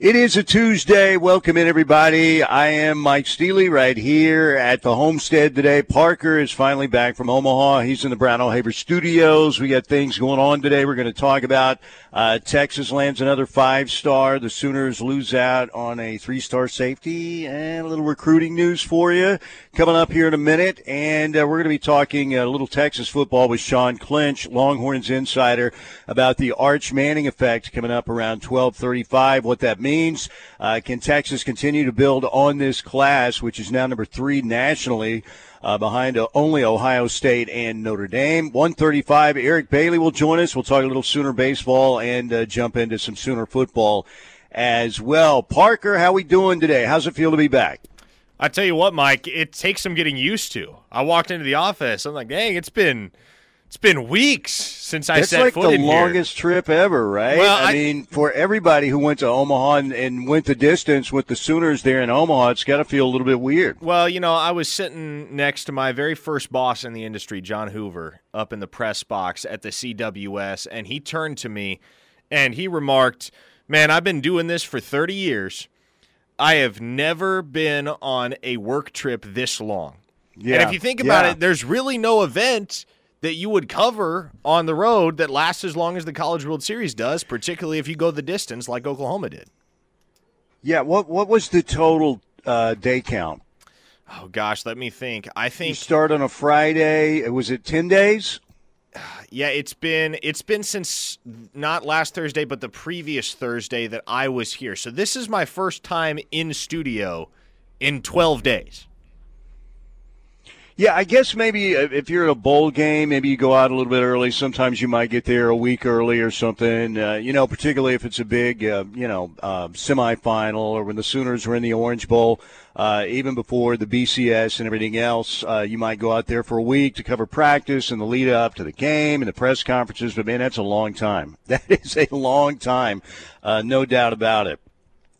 It is a Tuesday. Welcome in, everybody. I am Mike Steely right here at the homestead today. Parker is finally back from Omaha. He's in the Brown O'Haver studios. We got things going on today. We're going to talk about uh, Texas lands another five star. The Sooners lose out on a three star safety and a little recruiting news for you coming up here in a minute. And uh, we're going to be talking a little Texas football with Sean Clinch, Longhorns insider, about the Arch Manning effect coming up around 1235, what that means. Uh, can Texas continue to build on this class, which is now number three nationally? Uh, behind uh, only Ohio State and Notre Dame. 135, Eric Bailey will join us. We'll talk a little Sooner baseball and uh, jump into some Sooner football as well. Parker, how we doing today? How's it feel to be back? I tell you what, Mike, it takes some getting used to. I walked into the office. I'm like, dang, it's been – it's been weeks since I it's set like foot the in longest here. trip ever, right? Well, I, I- mean, for everybody who went to Omaha and, and went the distance with the Sooners there in Omaha, it's got to feel a little bit weird. Well, you know, I was sitting next to my very first boss in the industry, John Hoover, up in the press box at the CWS, and he turned to me and he remarked, Man, I've been doing this for 30 years. I have never been on a work trip this long. Yeah. And if you think about yeah. it, there's really no event that you would cover on the road that lasts as long as the College World Series does, particularly if you go the distance like Oklahoma did. Yeah, what what was the total uh, day count? Oh gosh, let me think. I You think start on a Friday. Was it ten days? yeah, it's been it's been since not last Thursday, but the previous Thursday that I was here. So this is my first time in studio in 12 days. Yeah, I guess maybe if you're at a bowl game, maybe you go out a little bit early. Sometimes you might get there a week early or something. Uh, you know, particularly if it's a big, uh, you know, uh, semifinal or when the Sooners were in the Orange Bowl, uh, even before the BCS and everything else, uh, you might go out there for a week to cover practice and the lead up to the game and the press conferences. But man, that's a long time. That is a long time, uh, no doubt about it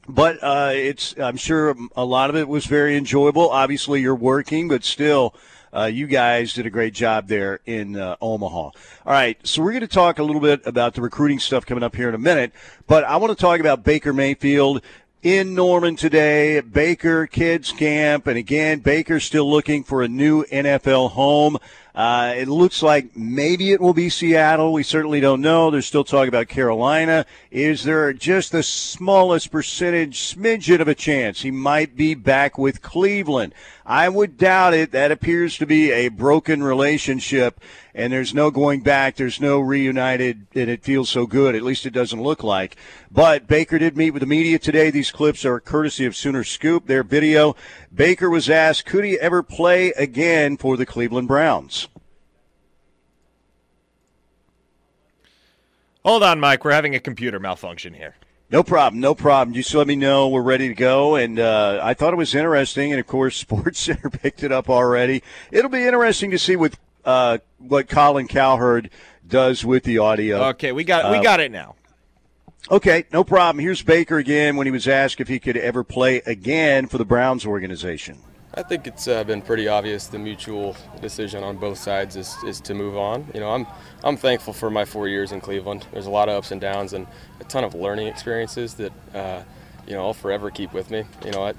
but uh, it's I'm sure a lot of it was very enjoyable. Obviously, you're working, but still, uh, you guys did a great job there in uh, Omaha. All right, so we're going to talk a little bit about the recruiting stuff coming up here in a minute, but I want to talk about Baker Mayfield. In Norman today, Baker Kids Camp, and again, Baker's still looking for a new NFL home. Uh, it looks like maybe it will be Seattle. We certainly don't know. There's still talk about Carolina. Is there just the smallest percentage, smidgen of a chance he might be back with Cleveland? I would doubt it. That appears to be a broken relationship, and there's no going back. There's no reunited, and it feels so good. At least it doesn't look like. But Baker did meet with the media today. These clips are courtesy of Sooner Scoop, their video. Baker was asked, could he ever play again for the Cleveland Browns? Hold on, Mike. We're having a computer malfunction here. No problem, no problem. Just let me know we're ready to go. And uh, I thought it was interesting, and of course, Sports Center picked it up already. It'll be interesting to see what uh, what Colin Cowherd does with the audio. Okay, we got we Uh, got it now. Okay, no problem. Here's Baker again when he was asked if he could ever play again for the Browns organization. I think it's uh, been pretty obvious the mutual decision on both sides is, is to move on. You know, I'm I'm thankful for my four years in Cleveland. There's a lot of ups and downs and a ton of learning experiences that uh, you know I'll forever keep with me. You know, I,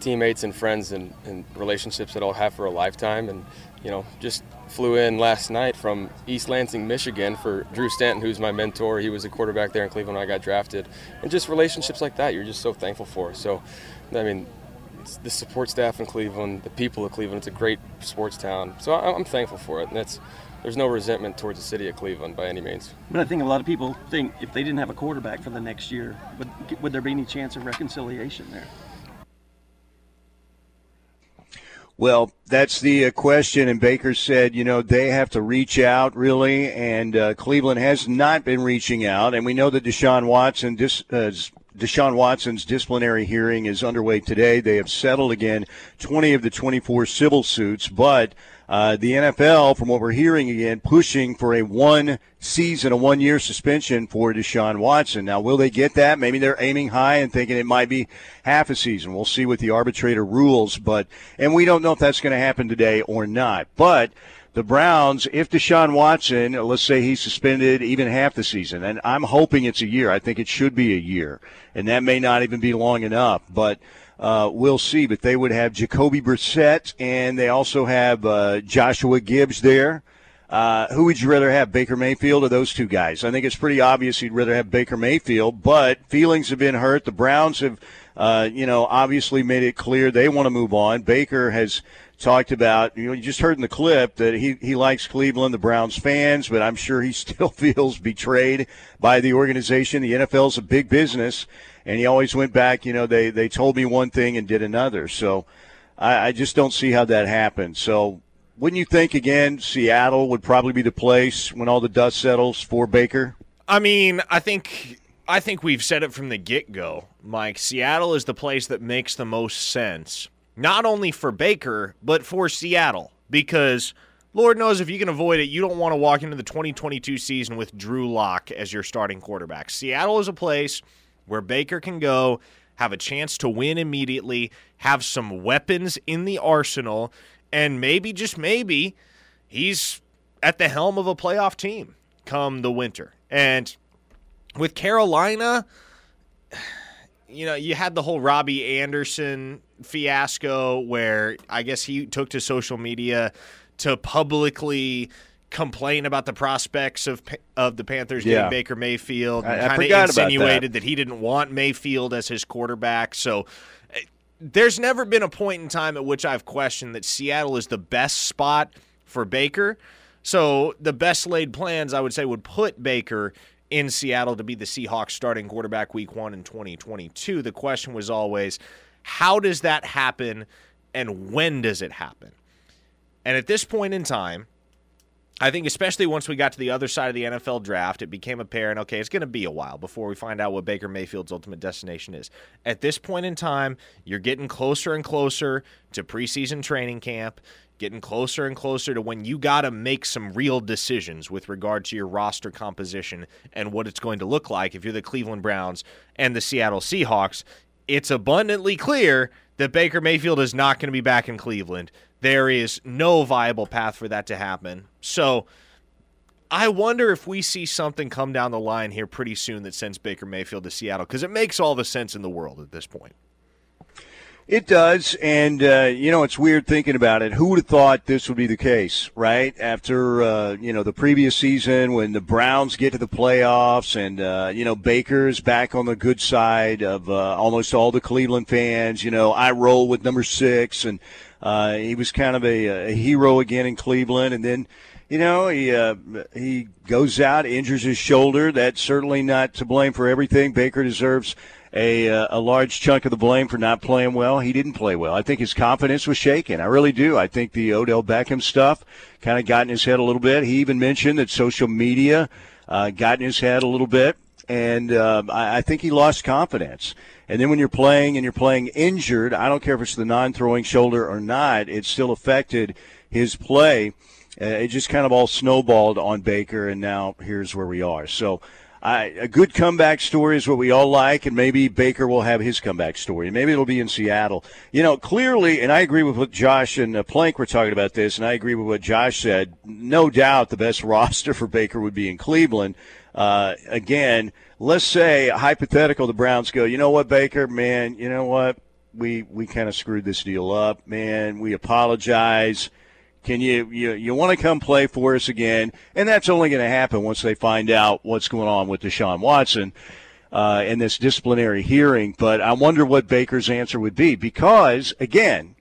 teammates and friends and, and relationships that I'll have for a lifetime. And you know, just flew in last night from East Lansing, Michigan, for Drew Stanton, who's my mentor. He was a quarterback there in Cleveland when I got drafted, and just relationships like that, you're just so thankful for. So, I mean, the support staff in Cleveland, the people of Cleveland. It's a great sports town, so I'm thankful for it. And that's there's no resentment towards the city of Cleveland by any means. But I think a lot of people think if they didn't have a quarterback for the next year, would, would there be any chance of reconciliation there? Well, that's the uh, question. And Baker said, you know, they have to reach out really, and uh, Cleveland has not been reaching out. And we know that Deshaun Watson, dis, uh, Deshaun Watson's disciplinary hearing is underway today. They have settled again 20 of the 24 civil suits, but uh, the NFL, from what we're hearing again, pushing for a one season, a one year suspension for Deshaun Watson. Now, will they get that? Maybe they're aiming high and thinking it might be half a season. We'll see what the arbitrator rules, but, and we don't know if that's going to happen today or not. But the Browns, if Deshaun Watson, let's say he's suspended even half the season, and I'm hoping it's a year. I think it should be a year, and that may not even be long enough, but uh, we'll see. But they would have Jacoby Brissett, and they also have uh, Joshua Dobbs there. Uh, who would you rather have, Baker Mayfield or those two guys? I think it's pretty obvious you'd rather have Baker Mayfield, but feelings have been hurt. The Browns have, uh, you know, obviously made it clear they want to move on. Baker has talked about, you know, you just heard in the clip that he, he likes Cleveland, the Browns fans, but I'm sure he still feels betrayed by the organization. The NFL's a big business, and he always went back, you know, they, they told me one thing and did another. So I, I just don't see how that happened. So wouldn't you think, again, Seattle would probably be the place when all the dust settles for Baker? I mean, I think I think we've said it from the get go, Mike. Seattle is the place that makes the most sense not only for Baker, but for Seattle. Because Lord knows if you can avoid it, you don't want to walk into the 2022 season with Drew Lock as your starting quarterback. Seattle is a place where Baker can go, have a chance to win immediately, have some weapons in the arsenal, and maybe, just maybe, he's at the helm of a playoff team come the winter. And with Carolina, you know, you had the whole Robbie Anderson fiasco where I guess he took to social media to publicly complain about the prospects of of the Panthers yeah. getting Baker Mayfield and kind of insinuated that. that he didn't want Mayfield as his quarterback. So there's never been a point in time at which I've questioned that Seattle is the best spot for Baker. So the best laid plans I would say would put Baker in Seattle to be the Seahawks starting quarterback week 1 in 2022. The question was always how does that happen and when does it happen? And at this point in time, I think especially once we got to the other side of the NFL draft, it became apparent okay, it's going to be a while before we find out what Baker Mayfield's ultimate destination is. At this point in time, you're getting closer and closer to preseason training camp, getting closer and closer to when you got to make some real decisions with regard to your roster composition and what it's going to look like if you're the Cleveland Browns and the Seattle Seahawks it's abundantly clear that Baker Mayfield is not going to be back in Cleveland. There is no viable path for that to happen. So I wonder if we see something come down the line here pretty soon that sends Baker Mayfield to Seattle because it makes all the sense in the world at this point. It does, and uh, you know it's weird thinking about it. Who would have thought this would be the case, right? After uh, you know the previous season, when the Browns get to the playoffs, and uh, you know Baker's back on the good side of uh, almost all the Cleveland fans. You know, I roll with number six, and uh, he was kind of a, a hero again in Cleveland, and then you know, he uh, he goes out, injures his shoulder. That's certainly not to blame for everything. Baker deserves a, uh, a large chunk of the blame for not playing well. He didn't play well. I think his confidence was shaken. I really do. I think the Odell Beckham stuff kind of got in his head a little bit. He even mentioned that social media uh, got in his head a little bit, and uh, I, I think he lost confidence. And then when you're playing and you're playing injured, I don't care if it's the non-throwing shoulder or not, it still affected his play. Uh, it just kind of all snowballed on Baker, and now here's where we are. So I, a good comeback story is what we all like, and maybe Baker will have his comeback story. Maybe it'll be in Seattle. You know, clearly, and I agree with what Josh and uh, Plank were talking about this, and I agree with what Josh said. No doubt the best roster for Baker would be in Cleveland. Uh, again, let's say hypothetical, the Browns go, you know what, Baker, man, you know what, we we kind of screwed this deal up, man. We apologize. Can you you, you want to come play for us again? And that's only going to happen once they find out what's going on with Deshaun Watson uh, in this disciplinary hearing. But I wonder what Baker's answer would be because again,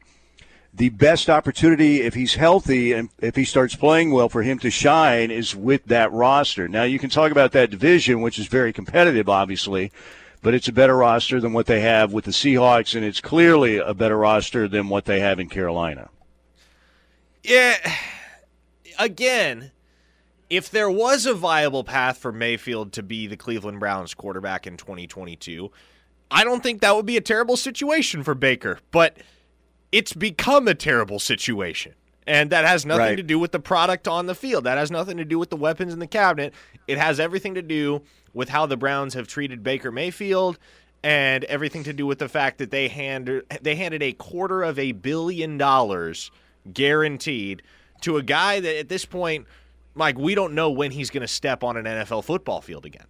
the best opportunity if he's healthy and if he starts playing well for him to shine is with that roster. Now you can talk about that division, which is very competitive, obviously but it's a better roster than what they have with the Seahawks, and it's clearly a better roster than what they have in Carolina. Yeah. Again, if there was a viable path for Mayfield to be the Cleveland Browns quarterback in 2022, I don't think that would be a terrible situation for Baker, but it's become a terrible situation. And that has nothing right. to do with the product on the field. That has nothing to do with the weapons in the cabinet. It has everything to do with how the Browns have treated Baker Mayfield and everything to do with the fact that they handed they handed a quarter of a billion dollars – guaranteed to a guy that at this point, Mike, we don't know when he's going to step on an NFL football field again.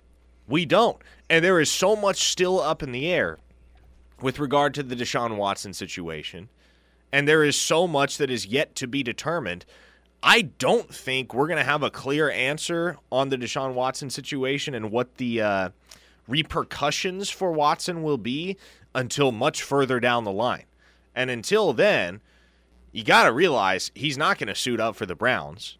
We don't. And there is so much still up in the air with regard to the Deshaun Watson situation. And there is so much that is yet to be determined. I don't think we're going to have a clear answer on the Deshaun Watson situation and what the uh, repercussions for Watson will be until much further down the line. And until then, you got to realize he's not going to suit up for the Browns.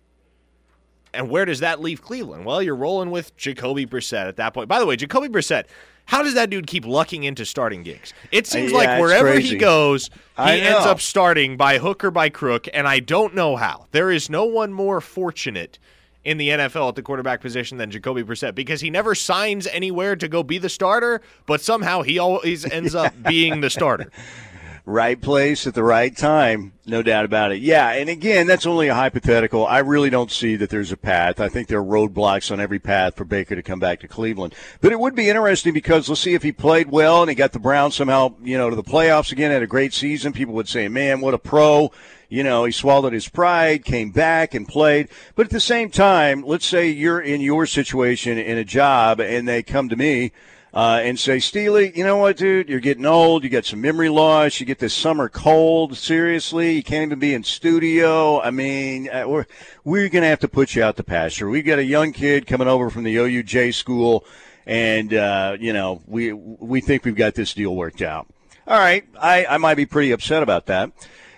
And where does that leave Cleveland? Well, you're rolling with Jacoby Brissett at that point. By the way, Jacoby Brissett, how does that dude keep lucking into starting gigs? It seems yeah, like wherever crazy. he goes, he ends up starting by hook or by crook, and I don't know how. There is no one more fortunate in the NFL at the quarterback position than Jacoby Brissett because he never signs anywhere to go be the starter, but somehow he always ends up being the starter. Right place at the right time, no doubt about it. Yeah, and again, that's only a hypothetical. I really don't see that there's a path. I think there are roadblocks on every path for Baker to come back to Cleveland. But it would be interesting because let's see if he played well and he got the Browns somehow, you know, to the playoffs again, had a great season. People would say, man, what a pro. You know, he swallowed his pride, came back and played. But at the same time, let's say you're in your situation in a job and they come to me uh, and say, Steely, you know what, dude? You're getting old. You got some memory loss. You get this summer cold. Seriously, you can't even be in studio. I mean, uh, we're we're gonna have to put you out to pasture. We got a young kid coming over from the OUJ school, and uh, you know, we we think we've got this deal worked out. All right, I, I might be pretty upset about that.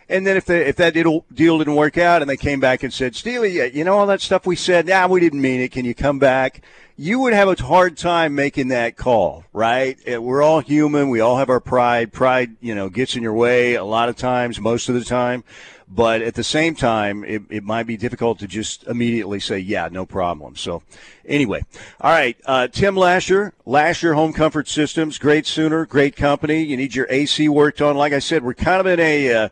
And then if the, if that deal, didn't work out and they came back and said, Steely, you know all that stuff we said? Nah, we didn't mean it. Can you come back? You would have a hard time making that call, right? Uh, We're all human. We all have our pride. Pride, you know, gets in your way a lot of times, most of the time. But at the same time, it, it might be difficult to just immediately say, yeah, no problem. So anyway, all right. Uh, Tim Lasher, Lasher Home Comfort Systems, great Sooner, great company. You need your AC worked on. Like I said, we're kind of in a, uh,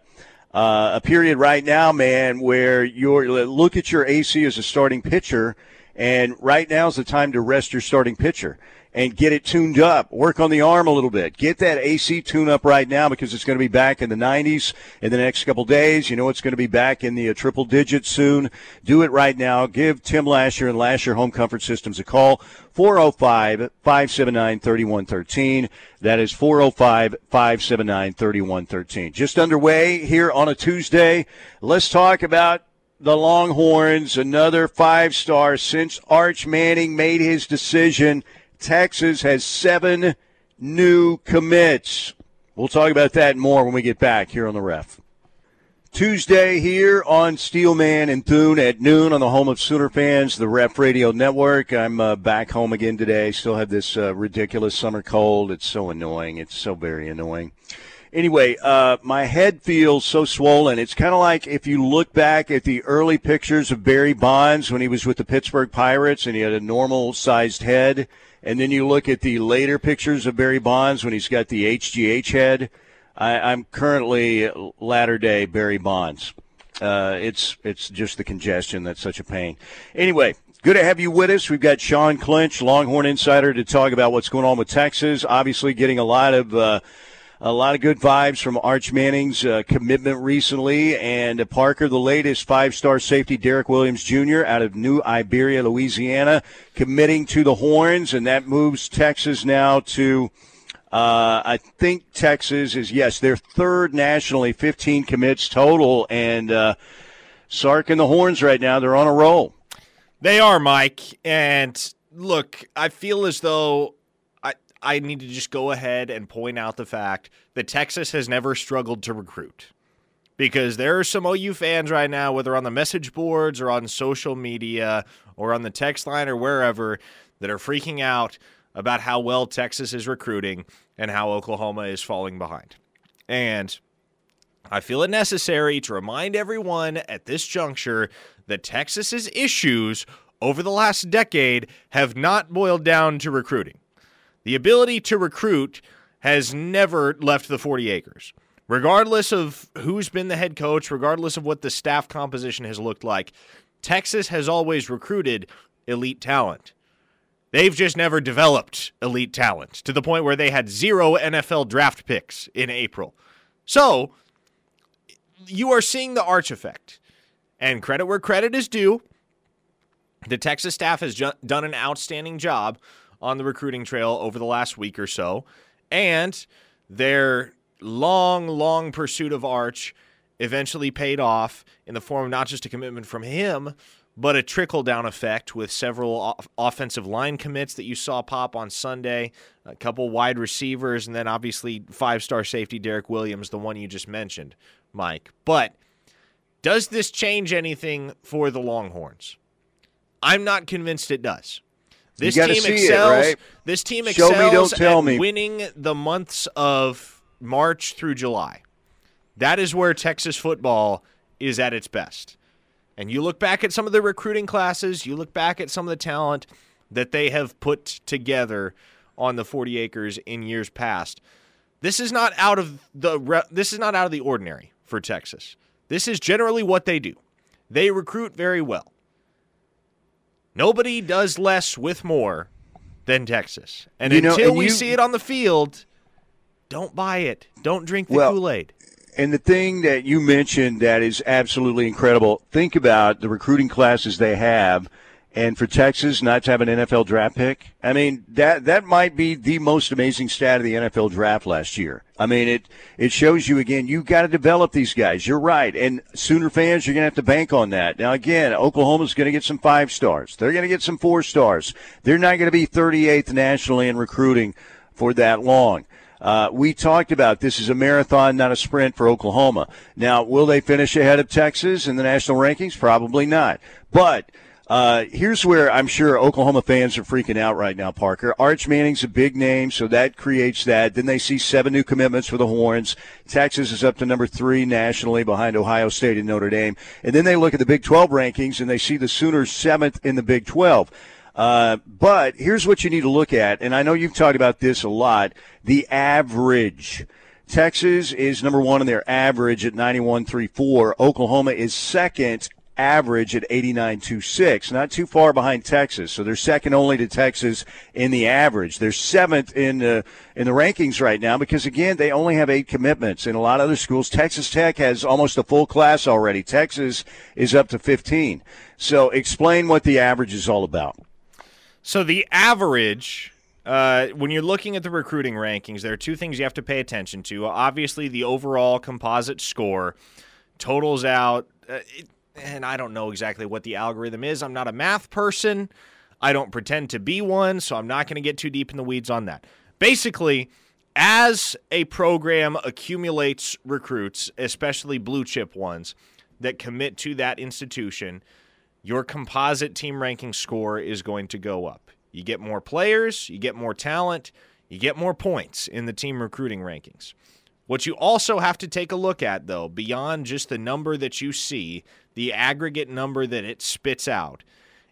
uh, a period right now, man, where you're look at your AC as a starting pitcher, and right now is the time to rest your starting pitcher and get it tuned up. Work on the arm a little bit. Get that AC tune up right now because it's going to be back in the 90s in the next couple days. You know it's going to be back in the uh, triple digits soon. Do it right now. Give Tim Lasher and Lasher Home Comfort Systems a call. 405 579 3113. That is 405 579 3113. Just underway here on a Tuesday. Let's talk about the Longhorns, another five star since Arch Manning made his decision. Texas has seven new commits. We'll talk about that more when we get back here on the ref. Tuesday here on Steelman and Thune at noon on the home of Sooner fans, the Ref Radio Network. I'm uh, back home again today. Still have this uh, ridiculous summer cold. It's so annoying. It's so very annoying. Anyway, uh, my head feels so swollen. It's kind of like if you look back at the early pictures of Barry Bonds when he was with the Pittsburgh Pirates and he had a normal sized head. And then you look at the later pictures of Barry Bonds when he's got the HGH head. I, I'm currently latter day Barry Bonds. Uh, it's it's just the congestion that's such a pain. Anyway, good to have you with us. We've got Sean Clinch, Longhorn Insider, to talk about what's going on with Texas. Obviously, getting a lot of uh, a lot of good vibes from Arch Manning's uh, commitment recently, and uh, Parker, the latest five-star safety Derek Williams Jr. out of New Iberia, Louisiana, committing to the Horns, and that moves Texas now to. Uh, I think Texas is yes, their third nationally, 15 commits total, and uh, Sark and the Horns right now they're on a roll. They are, Mike. And look, I feel as though I need to just go ahead and point out the fact that Texas has never struggled to recruit. Because there are some OU fans right now, whether on the message boards or on social media or on the text line or wherever, that are freaking out about how well Texas is recruiting and how Oklahoma is falling behind. And I feel it necessary to remind everyone at this juncture that Texas's issues over the last decade have not boiled down to recruiting. The ability to recruit has never left the 40 acres. Regardless of who's been the head coach, regardless of what the staff composition has looked like, Texas has always recruited elite talent. They've just never developed elite talent to the point where they had zero NFL draft picks in April. So, you are seeing the arch effect. And credit where credit is due. The Texas staff has ju- done an outstanding job on the recruiting trail over the last week or so. And their long, long pursuit of Arch eventually paid off in the form of not just a commitment from him, but a trickle down effect with several offensive line commits that you saw pop on Sunday, a couple wide receivers, and then obviously five star safety Derek Williams, the one you just mentioned, Mike. But does this change anything for the Longhorns? I'm not convinced it does. This team excels. It, right? This team excels Show me, don't tell me. winning the months of March through July. That is where Texas football is at its best. And you look back at some of the recruiting classes, you look back at some of the talent that they have put together on the 40 acres in years past. This is not out of the this is not out of the ordinary for Texas. This is generally what they do. They recruit very well. Nobody does less with more than Texas. And you until know, and we you, see it on the field, don't buy it. Don't drink the well, Kool-Aid. And the thing that you mentioned that is absolutely incredible, think about the recruiting classes they have and for Texas not to have an NFL draft pick. I mean, that that might be the most amazing stat of the NFL draft last year. I mean, it it shows you again you've got to develop these guys. You're right. And Sooner fans, you're going to have to bank on that. Now again, Oklahoma's going to get some 5 stars. They're going to get some 4 stars. They're not going to be 38th nationally in recruiting for that long. Uh, we talked about this is a marathon, not a sprint for Oklahoma. Now, will they finish ahead of Texas in the national rankings? Probably not. But uh, here's where I'm sure Oklahoma fans are freaking out right now, Parker. Arch Manning's a big name, so that creates that. Then they see seven new commitments for the Horns. Texas is up to number three nationally behind Ohio State and Notre Dame. And then they look at the Big 12 rankings and they see the Sooners seventh in the Big 12. Uh, but here's what you need to look at, and I know you've talked about this a lot the average. Texas is number one in their average at 91.34. Oklahoma is second average at 89.26, not too far behind Texas. So they're second only to Texas in the average. They're seventh in the in the rankings right now because again they only have eight commitments. In a lot of other schools, Texas Tech has almost a full class already. Texas is up to 15. So explain what the average is all about. So the average. Uh, when you're looking at the recruiting rankings, there are two things you have to pay attention to. Obviously, the overall composite score totals out. Uh, it, and I don't know exactly what the algorithm is. I'm not a math person. I don't pretend to be one, so I'm not going to get too deep in the weeds on that. Basically, as a program accumulates recruits, especially blue chip ones that commit to that institution, your composite team ranking score is going to go up. You get more players, you get more talent, you get more points in the team recruiting rankings. What you also have to take a look at, though, beyond just the number that you see, the aggregate number that it spits out,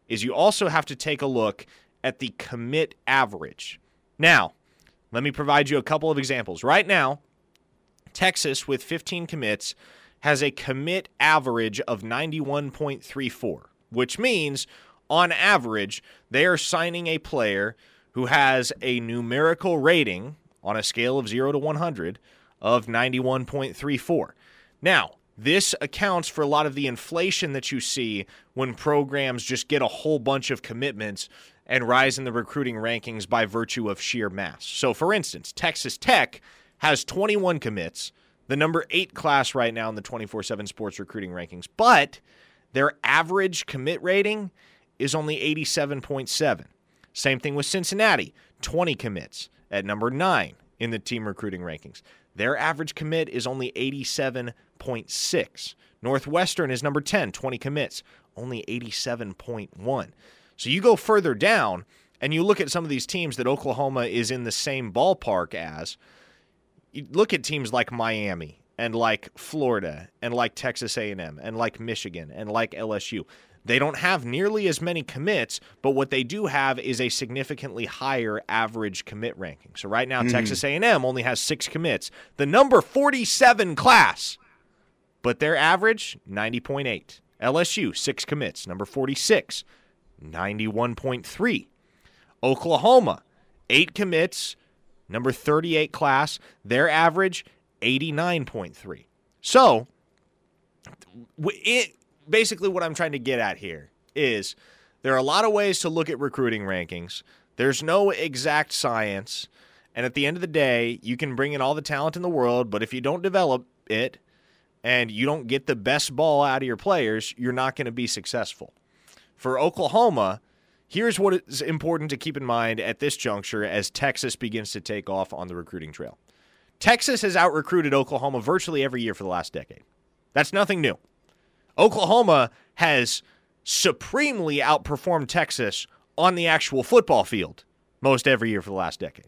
is you also have to take a look at the commit average. Now, let me provide you a couple of examples. Right now, Texas, with 15 commits, has a commit average of 91.34, which means on average, they are signing a player who has a numerical rating on a scale of 0 to 100 of 91.34. Now, this accounts for a lot of the inflation that you see when programs just get a whole bunch of commitments and rise in the recruiting rankings by virtue of sheer mass. So, for instance, Texas Tech has 21 commits, the number eight class right now in the 24 7 sports recruiting rankings, but their average commit rating is only 87.7. Same thing with Cincinnati, 20 commits at number nine in the team recruiting rankings. Their average commit is only 87.6. Northwestern is number 10, 20 commits, only 87.1. So you go further down and you look at some of these teams that Oklahoma is in the same ballpark as. You look at teams like Miami and like Florida and like Texas A&M and like Michigan and like LSU. They don't have nearly as many commits, but what they do have is a significantly higher average commit ranking. So right now, mm. Texas A&M only has six commits, the number 47 class, but their average 90.8. LSU six commits, number 46, 91.3. Oklahoma eight commits, number 38 class, their average 89.3. So, it, basically what I'm trying to get at here is there are a lot of ways to look at recruiting rankings. There's no exact science. And at the end of the day, you can bring in all the talent in the world, but if you don't develop it and you don't get the best ball out of your players, you're not going to be successful. For Oklahoma, here's what is important to keep in mind at this juncture as Texas begins to take off on the recruiting trail. Texas has out recruited Oklahoma virtually every year for the last decade. That's nothing new. Oklahoma has supremely outperformed Texas on the actual football field most every year for the last decade.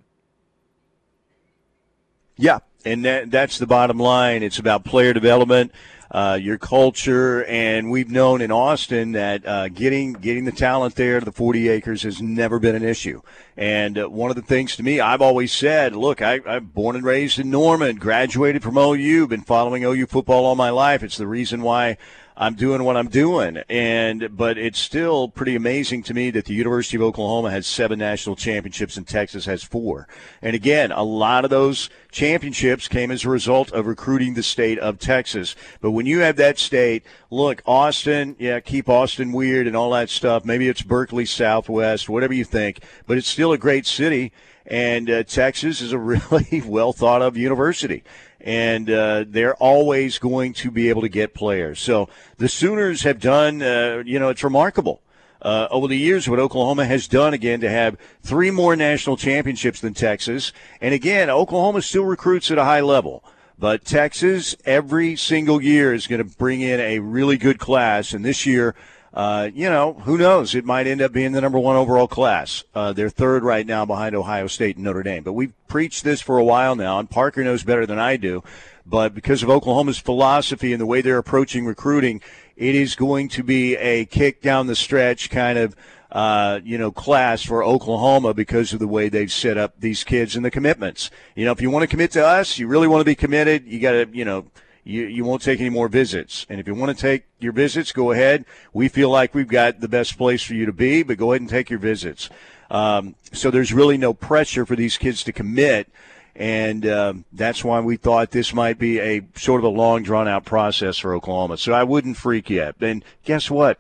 Yeah, and that, that's the bottom line. It's about player development, uh, your culture, and we've known in Austin that uh, getting getting the talent there to the 40 acres has never been an issue. And uh, one of the things to me, I've always said, look, I, I'm born and raised in Norman, graduated from OU, been following OU football all my life. It's the reason why I'm doing what I'm doing. And but it's still pretty amazing to me that the University of Oklahoma has seven national championships and Texas has four. And again, a lot of those championships came as a result of recruiting the state of Texas. But when you have that state, look, Austin, yeah, keep Austin weird and all that stuff. Maybe it's Berkeley Southwest, whatever you think, but it's still a great city. And uh, Texas is a really well thought of university and uh, they're always going to be able to get players. So the Sooners have done, uh, you know, it's remarkable. Uh, over the years, what Oklahoma has done again to have three more national championships than Texas. And again, Oklahoma still recruits at a high level. But Texas, every single year, is going to bring in a really good class. And this year, uh, you know, who knows? It might end up being the number one overall class. Uh, they're third right now behind Ohio State and Notre Dame. But we've preached this for a while now, and Parker knows better than I do. But because of Oklahoma's philosophy and the way they're approaching recruiting, it is going to be a kick down the stretch kind of. Uh, you know, class for Oklahoma because of the way they've set up these kids and the commitments. You know, if you want to commit to us, you really want to be committed, you got to, you know, you, you won't take any more visits. And if you want to take your visits, go ahead. We feel like we've got the best place for you to be, but go ahead and take your visits. Um, so there's really no pressure for these kids to commit. And um, that's why we thought this might be a sort of a long, drawn out process for Oklahoma. So I wouldn't freak yet. And guess what?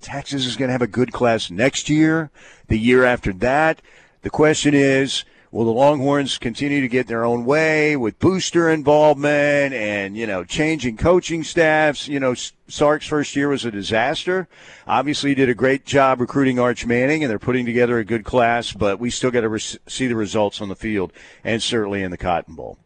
Texas is going to have a good class next year, the year after that. The question is, Will the Longhorns continue to get their own way with booster involvement and, you know, changing coaching staffs? You know, Sark's first year was a disaster. Obviously, he did a great job recruiting Arch Manning, and they're putting together a good class, but we still got to re- see the results on the field and certainly in the Cotton Bowl.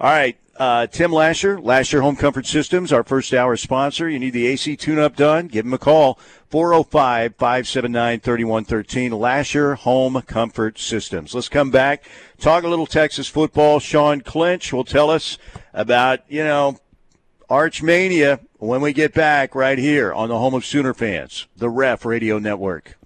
All right. Uh, Tim Lasher, Lasher Home Comfort Systems, our first hour sponsor. You need the AC tune up done? Give him a call. 405 579 3113. Lasher Home Comfort Systems. Let's come back, talk a little Texas football. Sean Clinch will tell us about, you know, Archmania when we get back right here on the home of Sooner fans, the Ref Radio Network.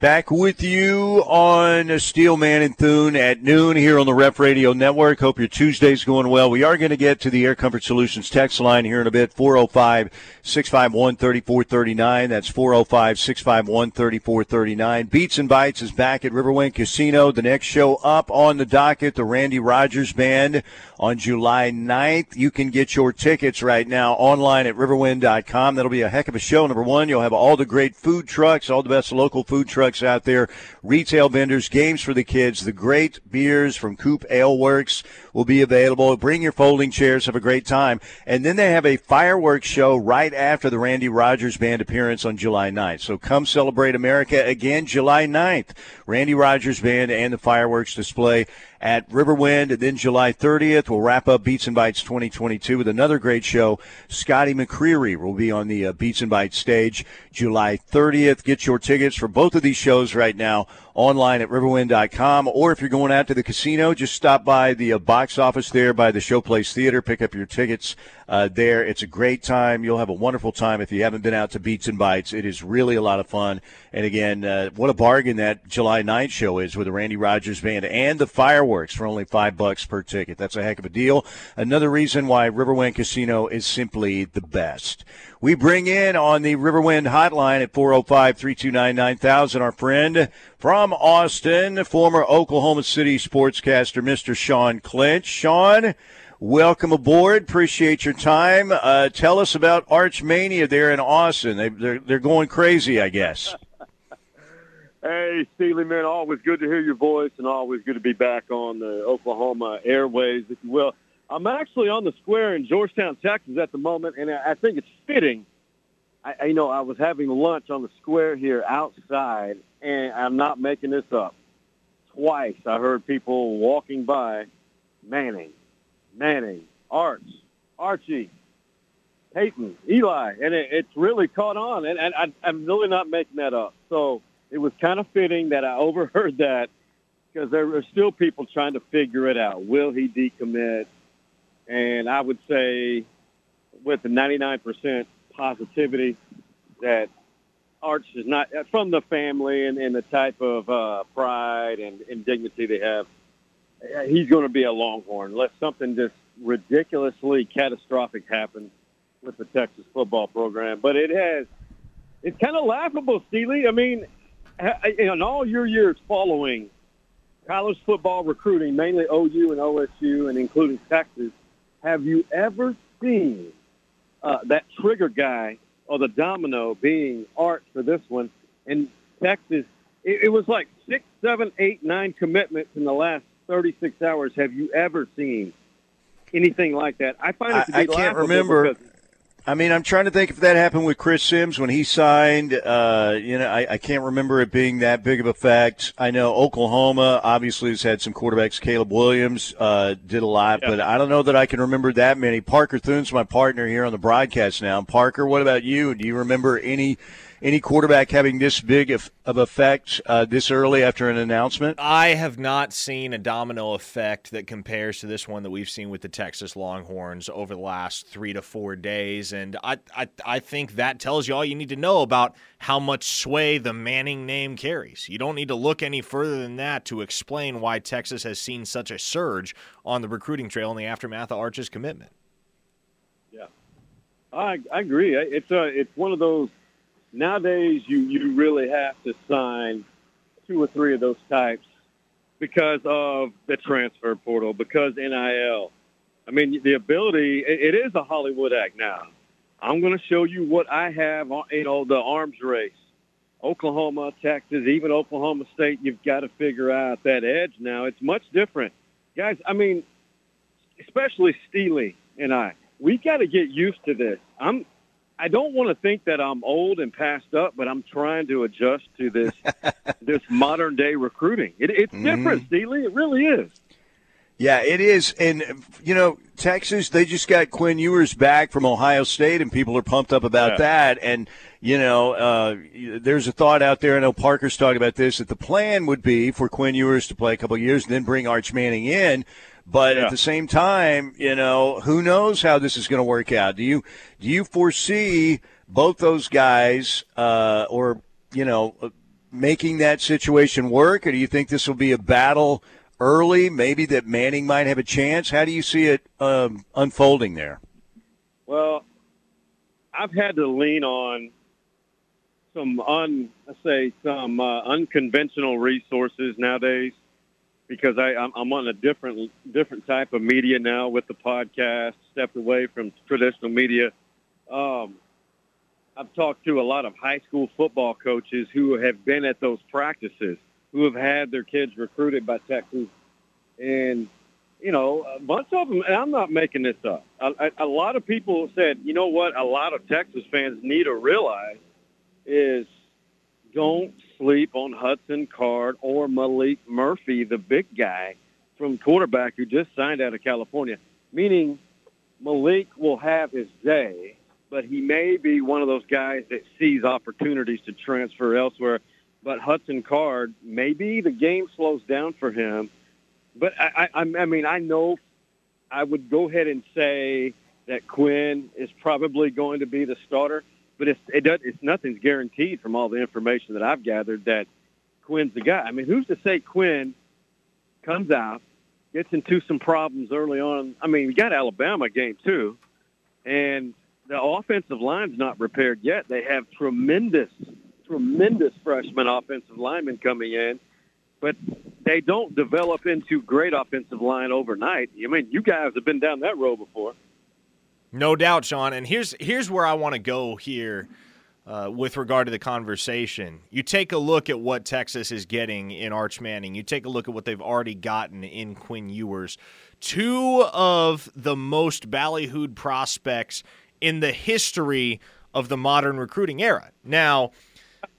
Back with you on Steelman and Thune at noon here on the Ref Radio Network. Hope your Tuesday's going well. We are going to get to the Air Comfort Solutions text line here in a bit 405 651 3439. That's 405 651 3439. Beats and Bites is back at Riverwind Casino. The next show up on the docket, the Randy Rogers Band on July 9th. You can get your tickets right now online at riverwind.com. That'll be a heck of a show. Number one, you'll have all the great food trucks, all the best local food trucks out there, retail vendors, games for the kids, the great beers from Coop Ale Works will be available. Bring your folding chairs, have a great time. And then they have a fireworks show right after the Randy Rogers Band appearance on July 9th. So come celebrate America again July 9th. Randy Rogers Band and the fireworks display at Riverwind. And then July 30th, we'll wrap up Beats and Bites 2022 with another great show. Scotty McCreery will be on the uh, Beats and Bites stage July 30th. Get your tickets for both of these shows right now online at riverwind.com. Or if you're going out to the casino, just stop by the uh, box office there by the Showplace Theater. Pick up your tickets uh, there. It's a great time. You'll have a wonderful time if you haven't been out to Beats and Bites. It is really a lot of fun. And again, uh, what a bargain that July 9th show is with the Randy Rogers Band and the fireworks for only five bucks per ticket. That's a heck of a deal. Another reason why Riverwind Casino is simply the best. We bring in on the Riverwind hotline at 405 329 9000 our friend From Austin, former Oklahoma City sportscaster, Mr. Sean Clinch. Sean, welcome aboard. Appreciate your time. Uh, tell us about Arch Mania there in Austin. They, they're, they're going crazy, I guess. Hey, Steely, man, always good to hear your voice and always good to be back on the Oklahoma airways, if you will. I'm actually on the square in Georgetown, Texas at the moment, and I think it's fitting. I, you know, I was having lunch on the square here outside, and I'm not making this up. Twice I heard people walking by, Manning, Manning, Arch, Archie, Peyton, Eli, and it, it's really caught on, and, and I, I'm really not making that up. So it was kind of fitting that I overheard that because there are still people trying to figure it out. Will he decommit? And I would say with the 99% positivity that Arch is not from the family and, and the type of uh, pride and, and dignity they have. He's going to be a Longhorn unless something just ridiculously catastrophic happens with the Texas football program. But it has, it's kind of laughable, Steely. I mean, in all your years following college football recruiting, mainly OU and OSU and including Texas, have you ever seen uh, that trigger guy or the domino being Arch for this one in Texas? It, it was like six, seven, eight, nine commitments in the last 36 hours. Have you ever seen anything like that? I find it to be I, I can't remember. Because, I mean, I'm trying to think if that happened with Chris Simms when he signed. Uh, you know, I, I, can't remember it being that big of a fact. I know Oklahoma obviously has had some quarterbacks. Caleb Williams uh, did a lot, yeah. but I don't know that I can remember that many. Parker Thune's my partner here on the broadcast now. Parker, what about you? Do you remember any any quarterback having this big of, of effect uh, this early after an announcement? I have not seen a domino effect that compares to this one that we've seen with the Texas Longhorns over the last three to four days, and I I, I think that tells you all you need to know about how much sway the Manning name carries. You don't need to look any further than that to explain why Texas has seen such a surge on the recruiting trail in the aftermath of Arch's commitment. Yeah, I I agree. It's a it's one of those nowadays you, you really have to sign two or three of those types because of the transfer portal, because NIL. I mean, the ability, it, it is a Hollywood act now. I'm going to show you what I have, on you know, the arms race. Oklahoma, Texas, even Oklahoma State, you've got to figure out that edge now. It's much different. Guys, I mean, especially Steely and I, we got to get used to this. I'm I don't want to think that I'm old and passed up, but I'm trying to adjust to this this modern day recruiting. It, it's mm-hmm. different, Steely. It really is. Yeah, it is. And, you know, Texas, they just got Quinn Ewers back from Ohio State, and people are pumped up about yeah. that. And, you know, uh, there's a thought out there, I know Parker's talking about this, that the plan would be for Quinn Ewers to play a couple years and then bring Arch Manning in. But yeah. at the same time, you know, who knows how this is going to work out? Do you do you foresee both those guys, uh, or you know, making that situation work, or do you think this will be a battle early? Maybe that Manning might have a chance. How do you see it um, unfolding there? Well, I've had to lean on some un, let's say some uh, unconventional resources nowadays because I, I'm on a different different type of media now with the podcast. Stepped away from traditional media. Um, I've talked to a lot of high school football coaches who have been at those practices, who have had their kids recruited by Texas, and you know, a bunch of them. And I'm not making this up. A, a, a lot of people said, you know what? A lot of Texas fans need to realize is don't sleep on Hudson Card or Maalik Murphy, the big guy from quarterback who just signed out of California. Meaning Maalik will have his day, but he may be one of those guys that sees opportunities to transfer elsewhere. But Hudson Card, maybe the game slows down for him. But I, I, I mean, I know I would go ahead and say that Quinn is probably going to be the starter but it's it does it's nothing's guaranteed from all the information that I've gathered that Quinn's the guy. I mean, who's to say Quinn comes out, gets into some problems early on? I mean, we got Alabama game too, and the offensive line's not repaired yet. They have tremendous tremendous freshman offensive linemen coming in, but they don't develop into great offensive line overnight. I mean, you guys have been down that road before. No doubt, Sean. And here's here's where I want to go here uh, with regard to the conversation. You take a look at what Texas is getting in Arch Manning. You take a look at what they've already gotten in Quinn Ewers. Two of the most ballyhooed prospects in the history of the modern recruiting era. Now,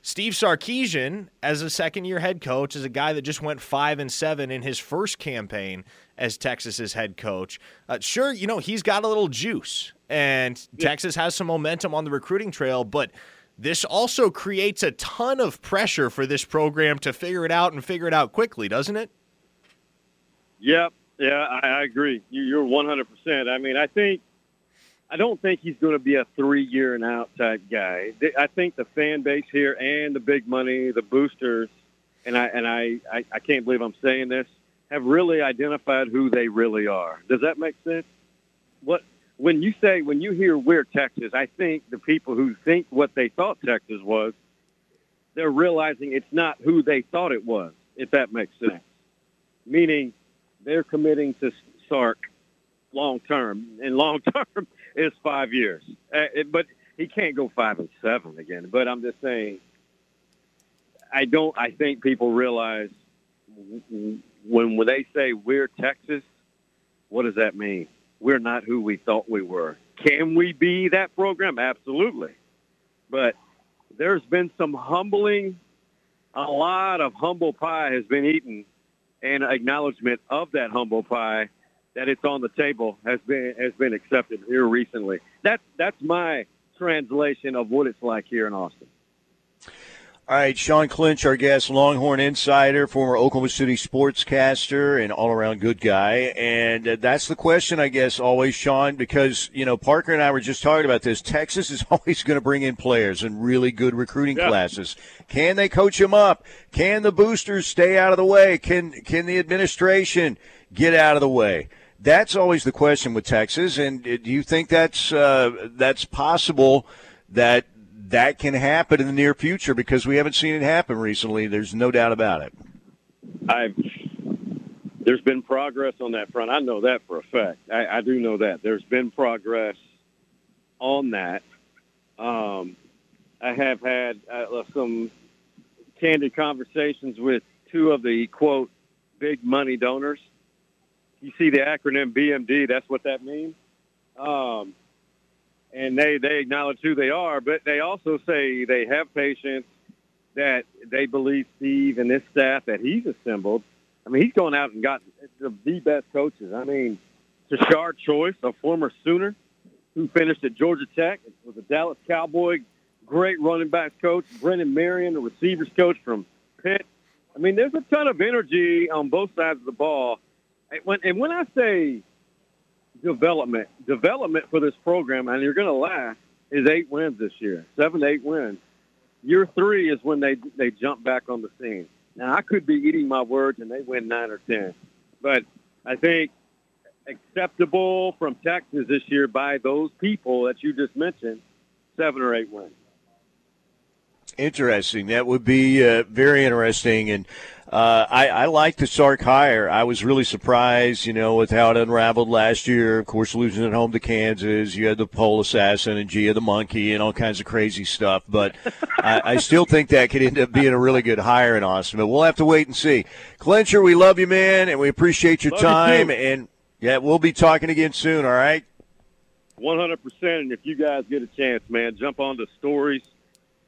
Steve Sarkisian, as a second year head coach, is a guy that just went five and seven in his first campaign as Texas's head coach. Uh, sure, you know, he's got a little juice, and yeah. Texas has some momentum on the recruiting trail, but this also creates a ton of pressure for this program to figure it out and figure it out quickly, doesn't it? Yep. Yeah, I, I agree. You, are 100%. I mean, I think, I don't think he's going to be a three year and out type guy. I think the fan base here and the big money, the boosters, and I, and I, I, I can't believe I'm saying this, have really identified who they really are. Does that make sense? What when you say when you hear we're Texas, I think the people who think what they thought Texas was, they're realizing it's not who they thought it was. If that makes sense, meaning they're committing to Sark long term, and long term is five years. Uh, it, but he can't go five and seven again. But I'm just saying, I don't. I think people realize when when they say we're Texas, what does that mean? we're not who we thought we were. Can we be that program? Absolutely. But there's been some humbling, a lot of humble pie has been eaten, and acknowledgement of that humble pie that it's on the table has been has been accepted here recently. That's that's my translation of what it's like here in Austin. All right, Sean Clinch, our guest, Longhorn insider, former Oklahoma City sportscaster, and all-around good guy. And uh, that's the question, I guess, always, Sean, because you know Parker and I were just talking about this. Texas is always going to bring in players and really good recruiting yeah. classes. Can they coach them up? Can the boosters stay out of the way? Can can the administration get out of the way? That's always the question with Texas. And uh, do you think that's uh, that's possible? That that can happen in the near future because we haven't seen it happen recently. There's no doubt about it. I've there's been progress on that front. I know that for a fact. I, I do know that there's been progress on that. Um, I have had uh, some candid conversations with two of the quote big money donors. You see the acronym BMD. That's what that means. Um, and they they acknowledge who they are, but they also say they have patience that they believe Steve and this staff that he's assembled. I mean, he's gone out and got the, the best coaches. I mean, Tashard Choice, a former Sooner who finished at Georgia Tech, was a Dallas Cowboy, great running backs coach. Brennan Marion, a receivers coach from Pitt. I mean, there's a ton of energy on both sides of the ball. And when, and when I say development. Development for this program, and you're going to laugh, is eight wins this year, seven to eight wins. Year three is when they they jump back on the scene. Now I could be eating my words, and they win nine or ten, but I think acceptable from Texas this year by those people that you just mentioned, seven or eight wins. Interesting. That would be uh, very interesting, and uh, I, I like the Sark hire. I was really surprised, you know, with how it unraveled last year. Of course, losing at home to Kansas. You had the pole assassin and Gia the monkey and all kinds of crazy stuff. But I, I still think that could end up being a really good hire in Austin. But we'll have to wait and see. Clincher, we love you, man, and we appreciate your love time. You and yeah, we'll be talking again soon. All right. 100%. And if you guys get a chance, man, jump on the stories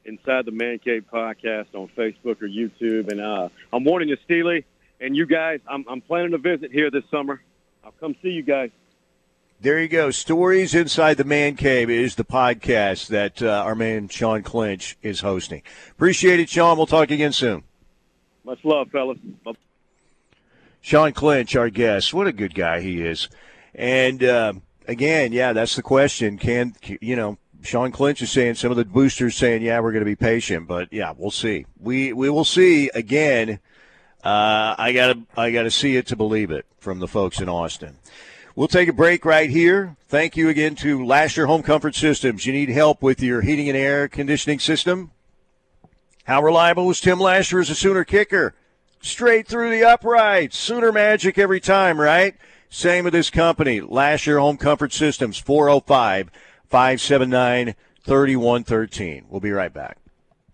Inside the Man Cave podcast on Facebook or YouTube. And uh, I'm warning you, Steely, and you guys, I'm, I'm planning a visit here this summer. I'll come see you guys. There you go. Stories Inside the Man Cave is the podcast that uh, our man Sean Clinch is hosting. Appreciate it, Sean. We'll talk again soon. Much love, fellas. Bye. Sean Clinch, our guest. What a good guy he is. And uh, again, yeah, that's the question. Can you know? Sean Clinch is saying some of the boosters saying, "Yeah, we're going to be patient," but yeah, we'll see. We we will see again. Uh, I gotta I gotta see it to believe it from the folks in Austin. We'll take a break right here. Thank you again to Lashar Home Comfort Systems. You need help with your heating and air conditioning system? How reliable was Tim Lashar as a Sooner kicker? Straight through the uprights. Sooner magic every time, right? Same with this company, Lashar Home Comfort Systems, 405 579 3113. We'll be right back.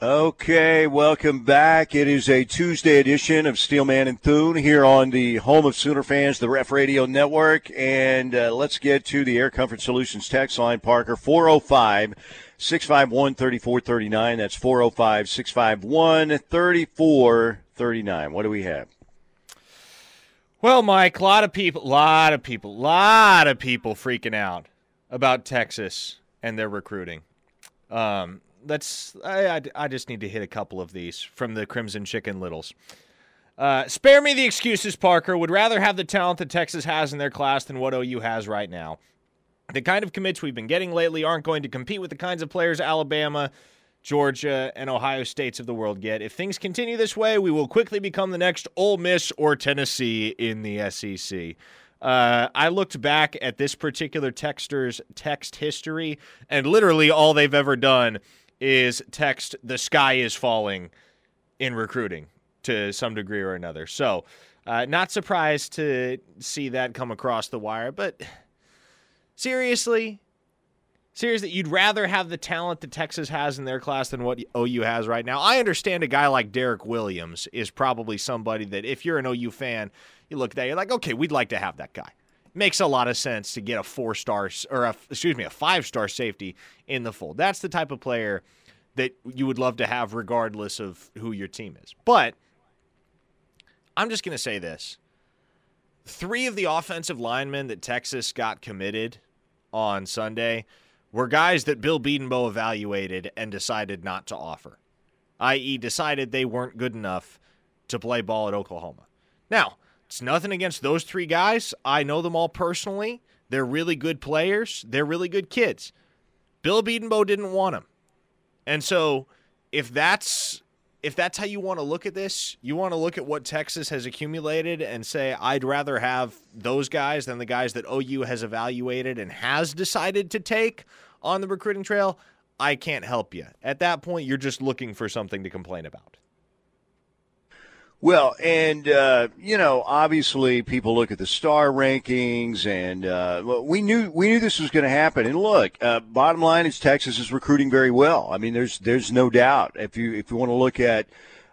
Okay, welcome back. It is a Tuesday edition of Steelman and Thune here on the home of Sooner fans, the Ref Radio Network. And uh, let's get to the Air Comfort Solutions text line, Parker, 405 651 3439. That's 405 651 3439. What do we have? Well, Mike, a lot of people, a lot of people, a lot of people freaking out about Texas and their recruiting. Um, let's I, I, I, just need to hit a couple of these from the Crimson Chicken Littles. Uh, spare me the excuses, Parker. Would rather have the talent that Texas has in their class than what OU has right now. The kind of commits we've been getting lately aren't going to compete with the kinds of players Alabama, Georgia, and Ohio states of the world get. If things continue this way, we will quickly become the next Ole Miss or Tennessee in the SEC. Uh, I looked back at this particular texter's text history, and literally all they've ever done is text the sky is falling in recruiting to some degree or another. So, uh, not surprised to see that come across the wire, but seriously, seriously, you'd rather have the talent that Texas has in their class than what OU has right now. I understand a guy like Derek Williams is probably somebody that if you're an OU fan, you look at that, you're like, okay, we'd like to have that guy makes a lot of sense to get a four star or a, excuse me a five star safety in the fold. That's the type of player that you would love to have regardless of who your team is. But I'm just going to say this. Three of the offensive linemen that Texas got committed on Sunday were guys that Bill Bedenbaugh evaluated and decided not to offer, i.e., decided they weren't good enough to play ball at Oklahoma. Now, it's nothing against those three guys. I know them all personally. They're really good players. They're really good kids. Bill Bedenbaugh didn't want them. And so if that's if that's how you want to look at this, you want to look at what Texas has accumulated and say, I'd rather have those guys than the guys that OU has evaluated and has decided to take on the recruiting trail. I can't help you. At that point, you're just looking for something to complain about. Well, and uh, you know, obviously, people look at the star rankings, and uh, we knew we knew this was going to happen. And look, uh, bottom line is Texas is recruiting very well. I mean, there's there's no doubt. If you if you want to look at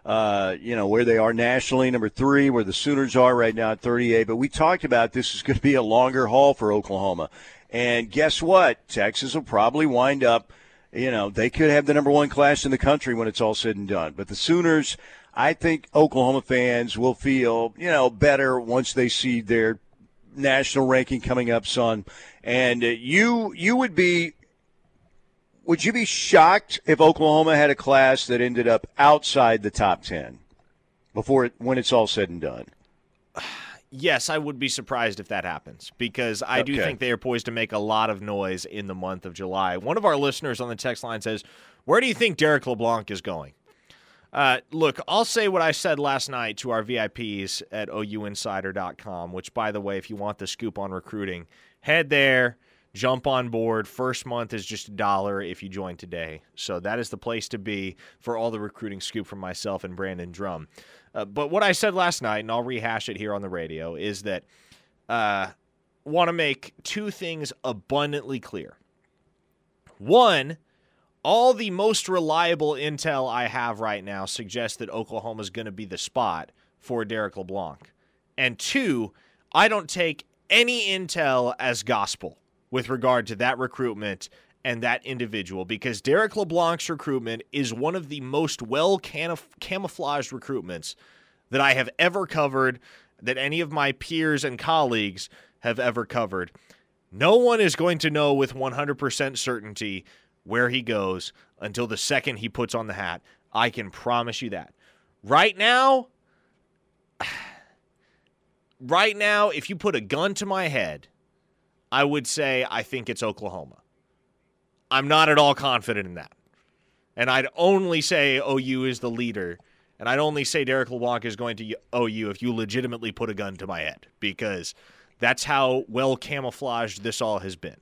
uh, you know where they are nationally, number three, where the Sooners are right now at 38. But we talked about this is going to be a longer haul for Oklahoma, and guess what? Texas will probably wind up. You know, they could have the number one class in the country when it's all said and done. But the Sooners I think Oklahoma fans will feel, you know, better once they see their national ranking coming up, son. And uh, you you would be would you be shocked if Oklahoma had a class that ended up outside the top 10 before it, when it's all said and done? Yes, I would be surprised if that happens because I okay. do think they are poised to make a lot of noise in the month of July. One of our listeners on the text line says, "Where do you think Derek LeBlanc is going?" Uh, look, I'll say what I said last night to our VIPs at OUinsider.com, which, by the way, if you want the scoop on recruiting, head there, jump on board. First month is just a dollar if you join today. So that is the place to be for all the recruiting scoop from myself and Brandon Drumm. Uh, but what I said last night, and I'll rehash it here on the radio, is that uh, want to make two things abundantly clear. One, all the most reliable intel I have right now suggests that Oklahoma is going to be the spot for Derek LeBlanc. And two, I don't take any intel as gospel with regard to that recruitment and that individual because Derek LeBlanc's recruitment is one of the most well camouflaged recruitments that I have ever covered, that any of my peers and colleagues have ever covered. No one is going to know with 100% certainty where he goes until the second he puts on the hat. I can promise you that. Right now, right now, if you put a gun to my head, I would say I think it's Oklahoma. I'm not at all confident in that. And I'd only say OU is the leader. And I'd only say Derek LeBlanc is going to OU if you legitimately put a gun to my head because that's how well camouflaged this all has been.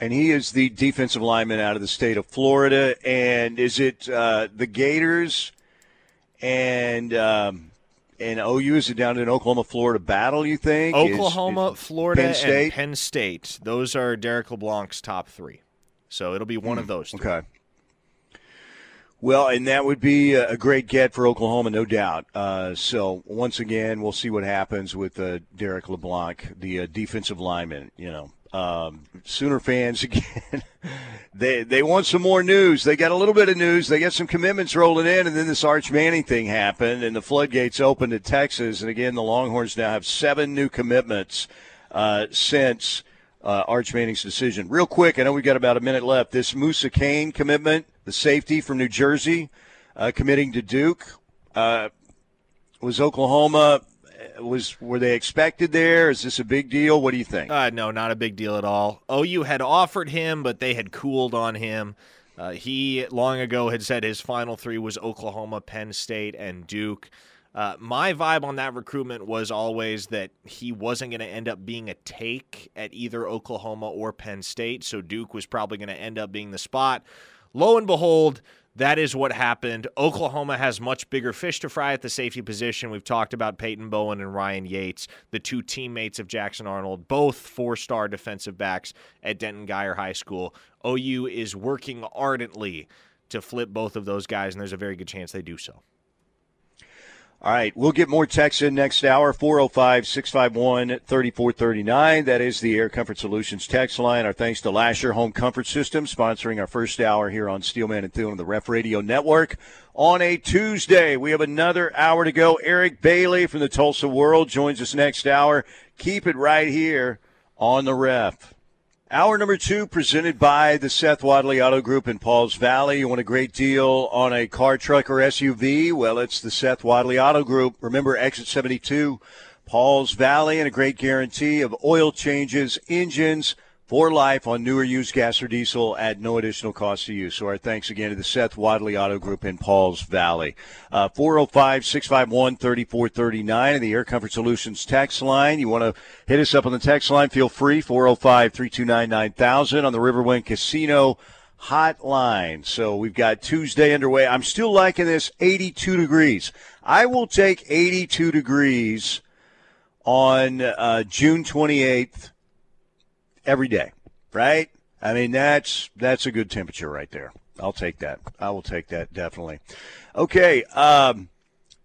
And he is the defensive lineman out of the state of Florida. And is it uh, the Gators and um, and OU is it down in Oklahoma Florida battle? You think Oklahoma, is, is Florida, Penn State? and Penn State. Those are Derek LeBlanc's top three. So it'll be one of those. Three. Okay. Well, and that would be a great get for Oklahoma, no doubt. Uh, so once again, we'll see what happens with uh, Derek LeBlanc, the uh, defensive lineman. You know, um, Sooner fans again. they they want some more news. They got a little bit of news. They got some commitments rolling in, and then this Arch Manning thing happened, and the floodgates opened at Texas. And again, the Longhorns now have seven new commitments uh, since uh, Arch Manning's decision. Real quick, I know we've got about a minute left. This Musa Kane commitment, the safety from New Jersey, uh, committing to Duke. Uh, was Oklahoma was were they expected there? Is this a big deal? What do you think? Uh, no, not a big deal at all. OU had offered him, but they had cooled on him. Uh, he long ago had said his final three was Oklahoma, Penn State, and Duke. Uh, my vibe on that recruitment was always that he wasn't going to end up being a take at either Oklahoma or Penn State, so Duke was probably going to end up being the spot. Lo and behold, that is what happened. Oklahoma has much bigger fish to fry at the safety position. We've talked about Peyton Bowen and Ryan Yaites, the two teammates of Jackson Arnold, both four star defensive backs at Denton Guyer High School. OU is working ardently to flip both of those guys, and there's a very good chance they do so. All right, we'll get more texts in next hour 405 651 3439. That is the Air Comfort Solutions text line. Our thanks to Lashar Home Comfort System sponsoring our first hour here on Steelman and on the Ref Radio Network. On a Tuesday, we have another hour to go. Eric Bailey from the Tulsa World joins us next hour. Keep it right here on the Ref. Hour number two presented by the Seth Wadley Auto Group in Pauls Valley. You want a great deal on a car, truck, or SUV? Well, it's the Seth Wadley Auto Group. Remember, exit 72, Pauls Valley, and a great guarantee of oil changes, engines, for life on newer used gas or diesel at no additional cost to you. So our thanks again to the Seth Wadley Auto Group in Pauls Valley. 405 651 3439 and the Air Comfort Solutions text line. You want to hit us up on the text line, feel free. 405 329 9000 on the Riverwind Casino hotline. So we've got Tuesday underway. I'm still liking this 82 degrees. I will take 82 degrees on uh, June 28th every day, right? I mean, that's that's a good temperature right there. I'll take that. I will take that definitely. Okay. Um,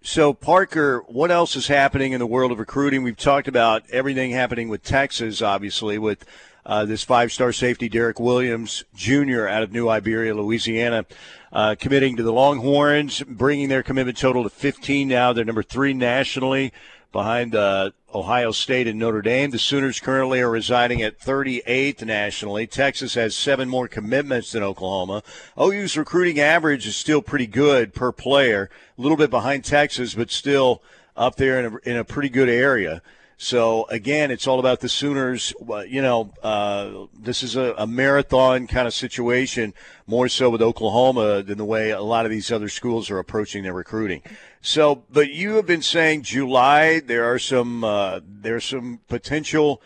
so Parker, what else is happening in the world of recruiting? We've talked about everything happening with Texas, obviously, with uh, this five-star safety Derek Williams Jr. out of New Iberia, Louisiana, uh, committing to the Longhorns, bringing their commitment total to 15 now. They're number three nationally behind uh, Ohio State and Notre Dame. The Sooners currently are residing at 38th nationally. Texas has seven more commitments than Oklahoma. OU's recruiting average is still pretty good per player, a little bit behind Texas, but still up there in a, in a pretty good area. So again, it's all about the Sooners. You know, uh, this is a, a, marathon kind of situation, more so with Oklahoma than the way a lot of these other schools are approaching their recruiting. So, but you have been saying July. There are some uh, there's some potential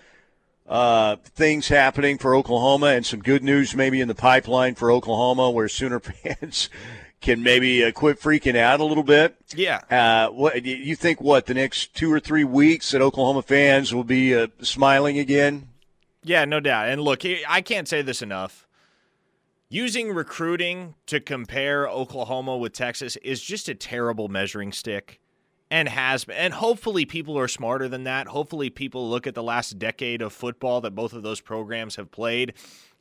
uh, things happening for Oklahoma, and some good news maybe in the pipeline for Oklahoma, where Sooner fans can maybe uh, quit freaking out a little bit. Yeah. Uh, what you think? What the next two or three weeks that Oklahoma fans will be uh, smiling again? Yeah, no doubt. And look, I can't say this enough. Using recruiting to compare Oklahoma with Texas is just a terrible measuring stick and has been. And hopefully people are smarter than that. Hopefully people look at the last decade of football that both of those programs have played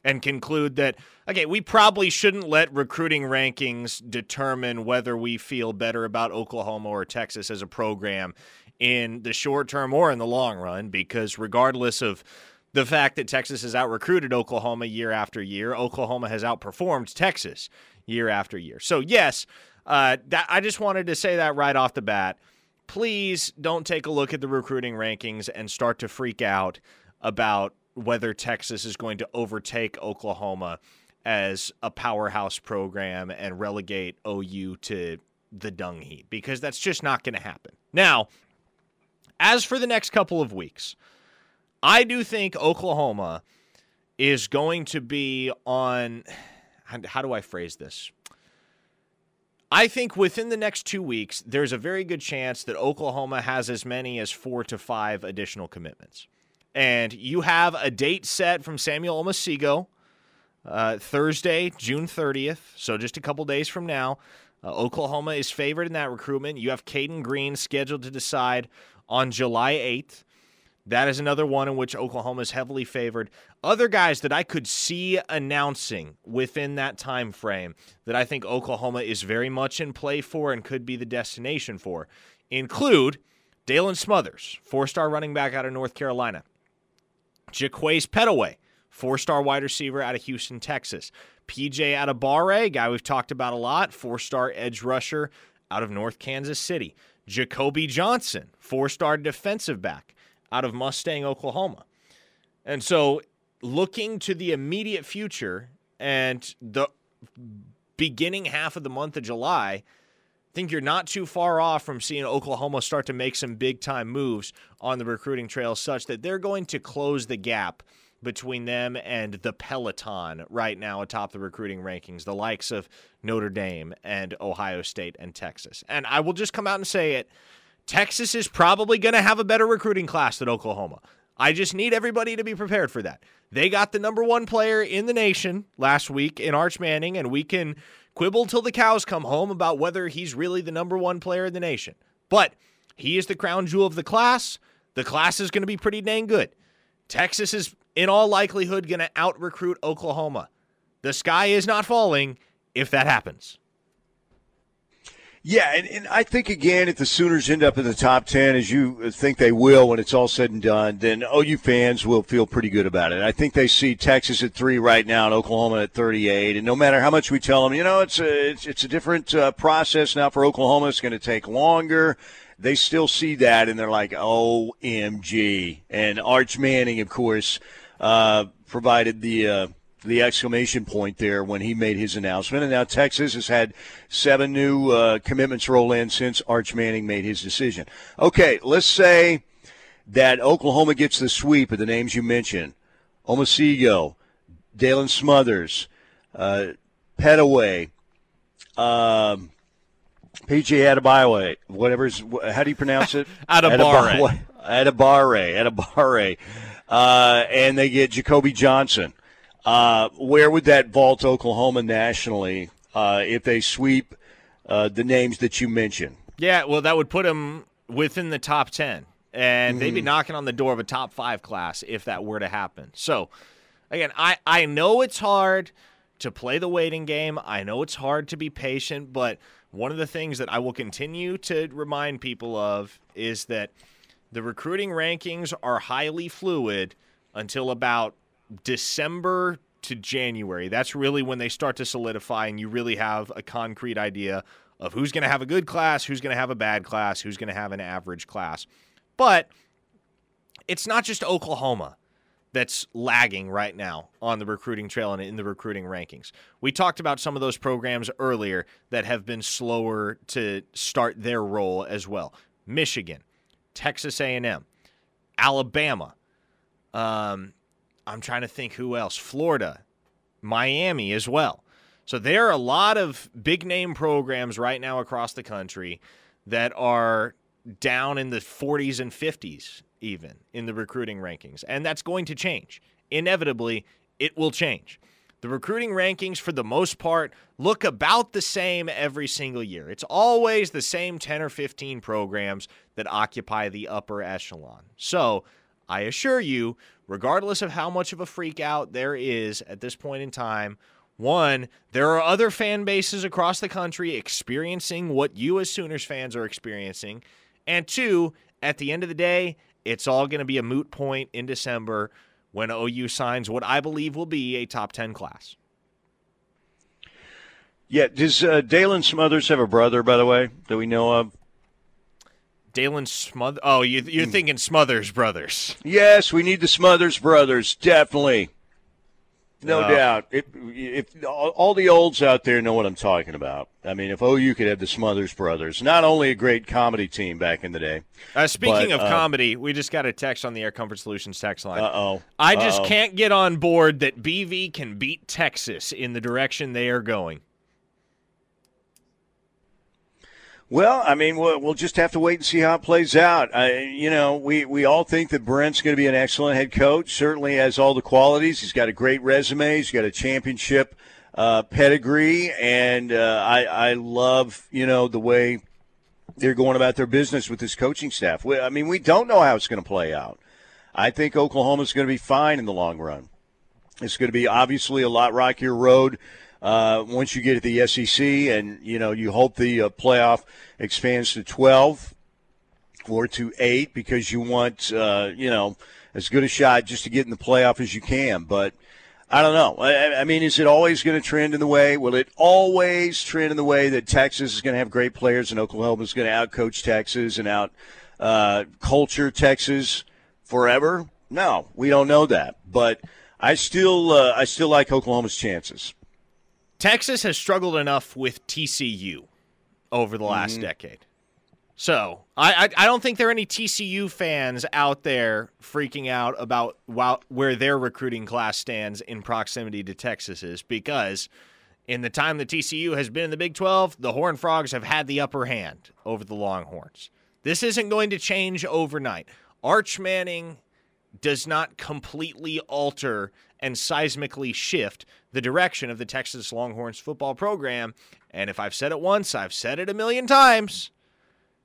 and conclude that okay, we probably shouldn't let recruiting rankings determine whether we feel better about Oklahoma or Texas as a program in the short term or in the long run because regardless of the fact that Texas has out recruited Oklahoma year after year. Oklahoma has outperformed Texas year after year. So, yes, uh, that, I just wanted to say that right off the bat. Please don't take a look at the recruiting rankings and start to freak out about whether Texas is going to overtake Oklahoma as a powerhouse program and relegate OU to the dung heap because that's just not going to happen. Now, as for the next couple of weeks, I do think Oklahoma is going to be on. How do I phrase this? I think within the next two weeks, there's a very good chance that Oklahoma has as many as four to five additional commitments. And you have a date set from Samuel Omosigho, uh, Thursday, June 30th, so just a couple days from now. Uh, Oklahoma is favored in that recruitment. You have Caden Green scheduled to decide on July 8th. That is another one in which Oklahoma is heavily favored. Other guys that I could see announcing within that time frame that I think Oklahoma is very much in play for and could be the destination for include Daylan Smothers, four-star running back out of North Carolina. Jaquaize Pettaway, four-star wide receiver out of Houston, Texas. PJ Adebawore, guy we've talked about a lot, four-star edge rusher out of North Kansas City. Jacoby Johnson, four-star defensive back out of Mustang, Oklahoma. And so, looking to the immediate future and the beginning half of the month of July, think you're not too far off from seeing Oklahoma start to make some big time moves on the recruiting trail, such that they're going to close the gap between them and the Peloton right now atop the recruiting rankings, the likes of Notre Dame and Ohio State and Texas. And I will just come out and say it Texas is probably going to have a better recruiting class than Oklahoma. I just need everybody to be prepared for that. They got the number one player in the nation last week in Arch Manning, and we can quibble till the cows come home about whether he's really the number one player in the nation. But he is the crown jewel of the class. The class is going to be pretty dang good. Texas is, in all likelihood, going to out recruit Oklahoma. The sky is not falling if that happens. Yeah, and, and I think again, if the Sooners end up in the top ten, as you think they will when it's all said and done, then OU fans will feel pretty good about it. I think they see Texas at three right now and Oklahoma at thirty-eight, and no matter how much we tell them, you know, it's a it's, it's a different uh, process now for Oklahoma. It's going to take longer. They still see that, and they're like, "OMG!" And Arch Manning, of course, uh, provided the. Uh, the exclamation point there when he made his announcement. And now Texas has had seven new uh, commitments roll in since Arch Manning made his decision. Okay, let's say that Oklahoma gets the sweep of the names you mentioned Omosigho, Daylan Smothers, uh, Pettaway, um, PJ Adebawore, whatever's, how do you pronounce it? Adebawore. Adebawore. Adebawore. Uh, and they get Jacoby Johnson. Uh, where would that vault Oklahoma nationally uh, if they sweep uh, the names that you mentioned? Yeah, well, that would put them within the top 10. And mm-hmm. they'd be mm-hmm. knocking on the door of a top five class if that were to happen. So, again, I, I know it's hard to play the waiting game. I know it's hard to be patient, but one of the things that I will continue to remind people of is that the recruiting rankings are highly fluid until about December to January. That's really when they start to solidify, and you really have a concrete idea of who's going to have a good class, who's going to have a bad class, who's going to have an average class. But it's not just Oklahoma that's lagging right now on the recruiting trail and in the recruiting rankings. We talked about some of those programs earlier that have been slower to start their role as well. Michigan, Texas A&M, Alabama, um, I'm trying to think who else. Florida, Miami as well. So there are a lot of big name programs right now across the country that are down in the 40s and 50s even in the recruiting rankings. And that's going to change. Inevitably, it will change. The recruiting rankings, for the most part, look about the same every single year. It's always the same 10 or 15 programs that occupy the upper echelon. So I assure you, regardless of how much of a freak out there is at this point in time, one, there are other fan bases across the country experiencing what you as Sooners fans are experiencing. And two, at the end of the day, it's all going to be a moot point in December when OU signs what I believe will be a top 10 class. Yeah, does uh, Daylan Smothers have a brother, by the way, that we know of? Daylan Smother. Oh, you, you're mm. thinking Smothers Brothers. Yes, we need the Smothers Brothers, definitely. no Oh. doubt. If, if all all the olds out there know what I'm talking about. I mean, if OU could have the Smothers Brothers, not only a great comedy team back in the day. Uh, speaking But, of uh, comedy, we just got a text on the Air Comfort Solutions text line. Uh oh. I just can't get on board that BV can beat Texas in the direction they are going. Well, I mean, we'll, we'll just have to wait and see how it plays out. I, you know, we, we all think that Brent's going to be an excellent head coach. Certainly has all the qualities. He's got a great resume. He's got a championship uh, pedigree, and uh, I I love you know the way they're going about their business with this coaching staff. We, I mean, we don't know how it's going to play out. I think Oklahoma's going to be fine in the long run. It's going to be obviously a lot rockier road uh, once you get to the SEC, and you know you hope the uh, playoff expands to 12 or to eight because you want uh, you know as good a shot just to get in the playoff as you can. But I don't know. I, I mean, is it always going to trend in the way? Will it always trend in the way that Texas is going to have great players and Oklahoma is going to outcoach Texas and out uh, culture Texas forever? No, we don't know that. But I still, uh, I still like Oklahoma's chances. Texas has struggled enough with TCU over the last mm-hmm. decade. So I, I I don't think there are any TCU fans out there freaking out about wow, where their recruiting class stands in proximity to Texas's because in the time that TCU has been in the Big 12, the Horned Frogs have had the upper hand over the Longhorns. This isn't going to change overnight. Arch Manning does not completely alter and seismically shift the direction of the Texas Longhorns football program. And if I've said it once, I've said it a million times.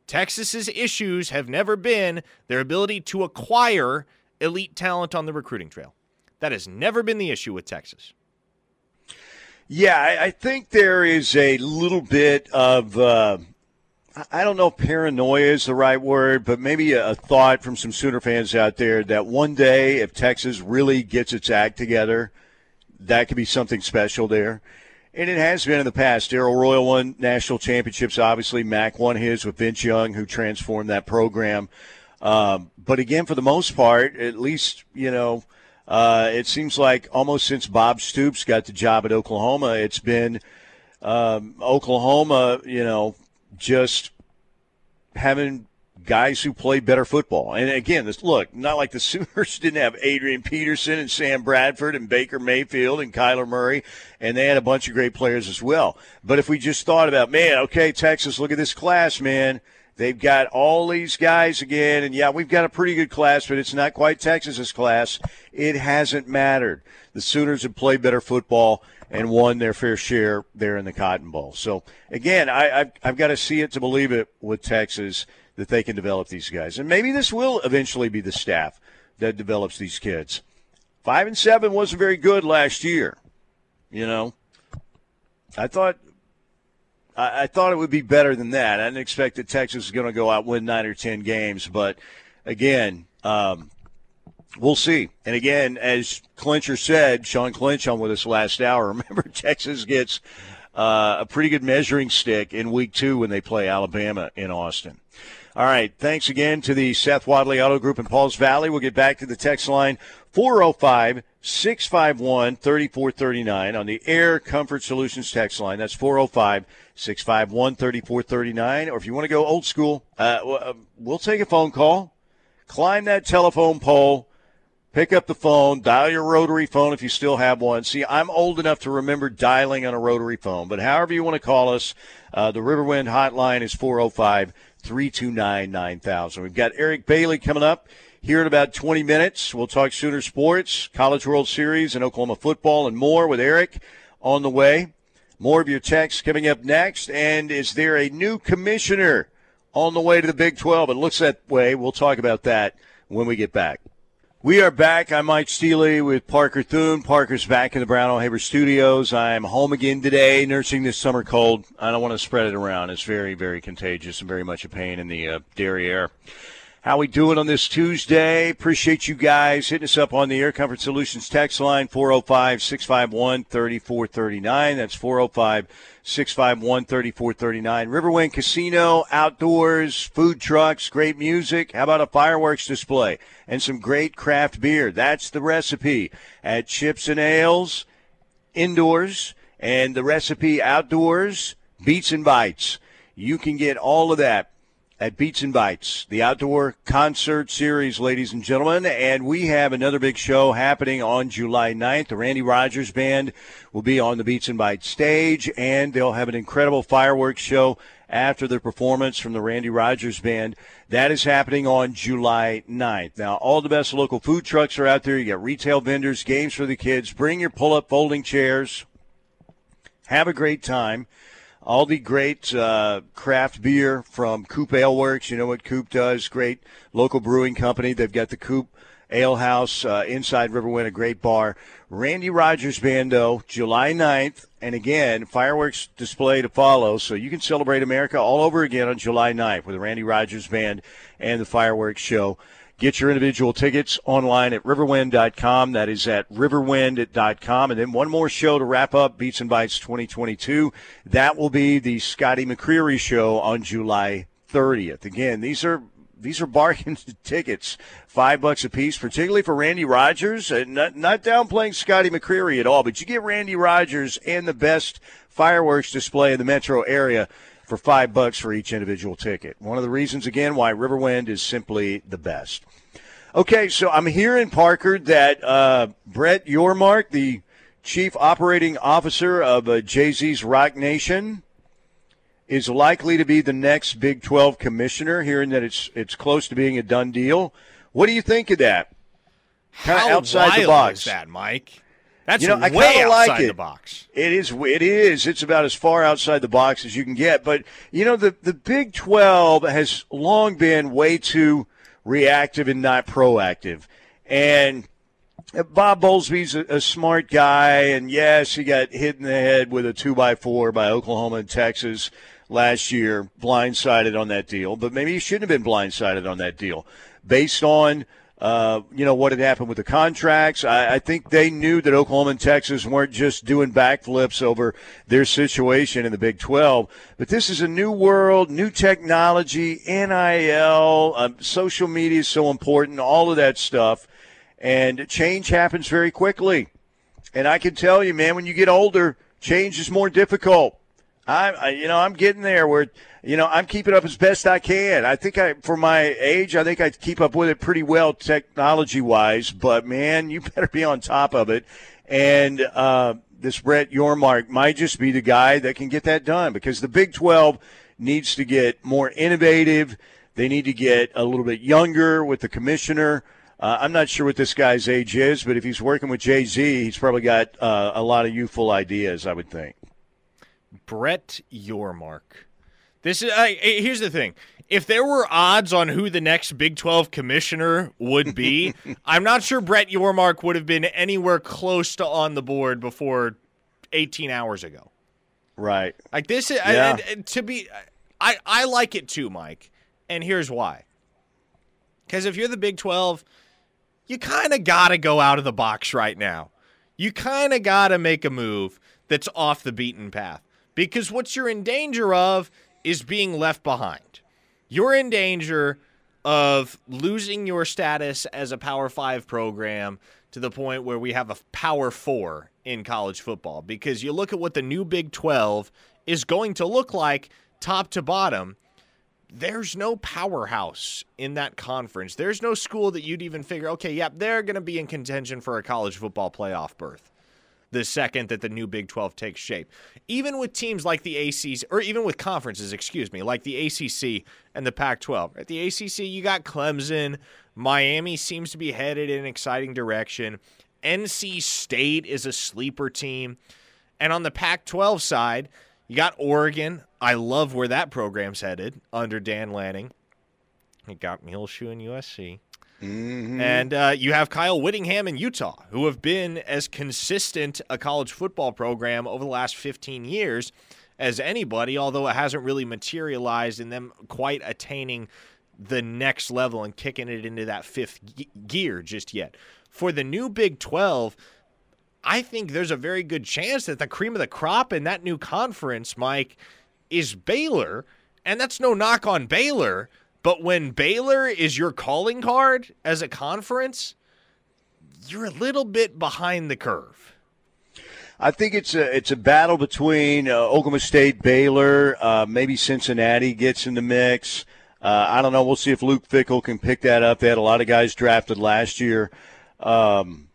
Texas's issues have never been their ability to acquire elite talent on the recruiting trail. That has never been the issue with Texas. Yeah, I, think there is a little bit of. Uh, I- don't know if paranoia is the right word, but maybe a, a thought from some Sooner fans out there that one day, if Texas really gets its act together, that could be something special there. And it has been in the past. Darrell Royal won national championships. Obviously, Mack won his with Vince Young, who transformed that program. Um, but again, for the most part, at least, you know, uh, it seems like almost since Bob Stoops got the job at Oklahoma, it's been um, Oklahoma, you know, just having guys who play better football. And again, this look, not like the Sooners didn't have Adrian Peterson and Sam Bradford and Baker Mayfield and Kyler Murray, and they had a bunch of great players as well. But if we just thought about, man, okay, Texas, look at this class, man. They've got all these guys again, and yeah, we've got a pretty good class, but it's not quite Texas's class. It hasn't mattered. The Sooners have played better football and won their fair share there in the Cotton Bowl. So again, I, I've, I've got to see it to believe it with Texas that they can develop these guys, and maybe this will eventually be the staff that develops these kids. Five and seven wasn't very good last year. You know, I thought I, I thought it would be better than that. I didn't expect that Texas was going to go out win nine or ten games, but again, um, we'll see. And again, as Clincher said, Sean Clinch on with us last hour. Remember, Texas gets uh, a pretty good measuring stick in week two when they play Alabama in Austin. All right. Thanks again to the Seth Wadley Auto Group in Pauls Valley. We'll get back to the text line 405 651 3439 on the Air Comfort Solutions text line. That's 405 651 3439. Or if you want to go old school, uh, w- we'll take a phone call. Climb that telephone pole. Pick up the phone, dial your rotary phone if you still have one. See, I'm old enough to remember dialing on a rotary phone, but however you want to call us, uh, the Riverwind hotline is 405 329 9000. We've got Eric Bailey coming up here in about 20 minutes. We'll talk Sooner Sports, College World Series, and Oklahoma football, and more with Eric on the way. More of your texts coming up next. And is there a new commissioner on the way to the Big 12? It looks that way. We'll talk about that when we get back. We are back. I'm Mike Steely with Parker Thune. Parker's back in the Brown O'Haver studios. I'm home again today, nursing this summer cold. I don't want to spread it around. It's very, very contagious and very much a pain in the uh, derriere. How we doing on this Tuesday? Appreciate you guys hitting us up on the Air Comfort Solutions text line 405-651-3439. That's 405-651-3439. Riverwind Casino, outdoors, food trucks, great music. How about a fireworks display and some great craft beer? That's the recipe at Chips and Ales indoors and the recipe outdoors, Beats and Bites. You can get all of that at Beats and Bites, the outdoor concert series, ladies and gentlemen. And we have another big show happening on July 9th. The Randy Rogers Band will be on the Beats and Bites stage, and they'll have an incredible fireworks show after the performance from the Randy Rogers Band. That is happening on July 9th. Now, all the best local food trucks are out there. You got retail vendors, games for the kids. Bring your pull up folding chairs. Have a great time all the great uh, craft beer from Coop Ale Works. You know what Coop does? Great local brewing company. They've got the Coop Ale House uh, inside Riverwind, a great bar. Randy Rogers Band, Bando, July 9th. And again, fireworks display to follow. So you can celebrate America all over again on July 9th with the Randy Rogers Band and the fireworks show. Get your individual tickets online at riverwind.com. That is at riverwind.com. And then one more show to wrap up Beats and Bites 2022. That will be the Scotty McCreery show on July 30th. Again, these are these are bargain tickets, five bucks a piece, particularly for Randy Rogers. And uh, not, not downplaying Scotty McCreery at all, but you get Randy Rogers and the best fireworks display in the metro area for five bucks for each individual ticket. One of the reasons, again, why Riverwind is simply the best. Okay, so I'm hearing, Parker, that uh, Brett Yormark, the chief operating officer of uh, Jay Z's Roc Nation, is likely to be the next Big 12 commissioner, hearing that it's, it's close to being a done deal. What do you think of that? Kind of outside the box. Is that, Mike? That's you know, I way outside like it. the box. It is. It is. It's about as far outside the box as you can get. But you know, the the Big Twelve has long been way too reactive and not proactive. And Bob Bowlesby's a, a smart guy, and yes, he got hit in the head with a two by four by Oklahoma and Texas last year, blindsided on that deal. But maybe he shouldn't have been blindsided on that deal, based on uh, you know, what had happened with the contracts. I, I, think they knew that Oklahoma and Texas weren't just doing backflips over their situation in the Big 12. But this is a new world, new technology, NIL, um, social media is so important, all of that stuff. And change happens very quickly. And I can tell you, man, when you get older, change is more difficult. I, I you know, I'm getting there where – you know, I'm keeping up as best I can. I think I, for my age, I think I keep up with it pretty well technology wise. But man, you better be on top of it. And uh, this Brett Yormark might just be the guy that can get that done because the Big 12 needs to get more innovative. They need to get a little bit younger with the commissioner. Uh, I'm not sure what this guy's age is, but if he's working with Jay Z, he's probably got uh, a lot of youthful ideas, I would think. Brett Yormark. This is uh, here's the thing. If there were odds on who the next Big 12 commissioner would be, I'm not sure Brett Yormark would have been anywhere close to on the board before 18 hours ago. Right. Like this is yeah. I, to be I I like it too, Mike. And here's why. Cuz if you're the Big 12, you kind of got to go out of the box right now. You kind of got to make a move that's off the beaten path. Because what you're in danger of is being left behind. You're in danger of losing your status as a Power Five program to the point where we have a Power Four in college football because you look at what the new Big 12 is going to look like top to bottom. There's no powerhouse in that conference. There's no school that you'd even figure, okay, yep, yeah, they're going to be in contention for a college football playoff berth the second that the new Big 12 takes shape. Even with teams like the ACC, or even with conferences, excuse me, like the ACC and the Pac 12. At the ACC, you got Clemson. Miami seems to be headed in an exciting direction. NC State is a sleeper team. And on the Pac 12 side, you got Oregon. I love where that program's headed under Dan Lanning. It got Muleshoe and USC. Mm-hmm. And uh, you have Kyle Whittingham in Utah, who have been as consistent a college football program over the last 15 years as anybody, although it hasn't really materialized in them quite attaining the next level and kicking it into that fifth ge- gear just yet. For the new Big 12, I think there's a very good chance that the cream of the crop in that new conference, Mike, is Baylor. And that's no knock on Baylor but when Baylor is your calling card as a conference, you're a little bit behind the curve. I think it's a it's a battle between uh, Oklahoma State, Baylor, uh, maybe Cincinnati gets in the mix. Uh, I don't know. We'll see if Luke Fickell can pick that up. They had a lot of guys drafted last year. Um,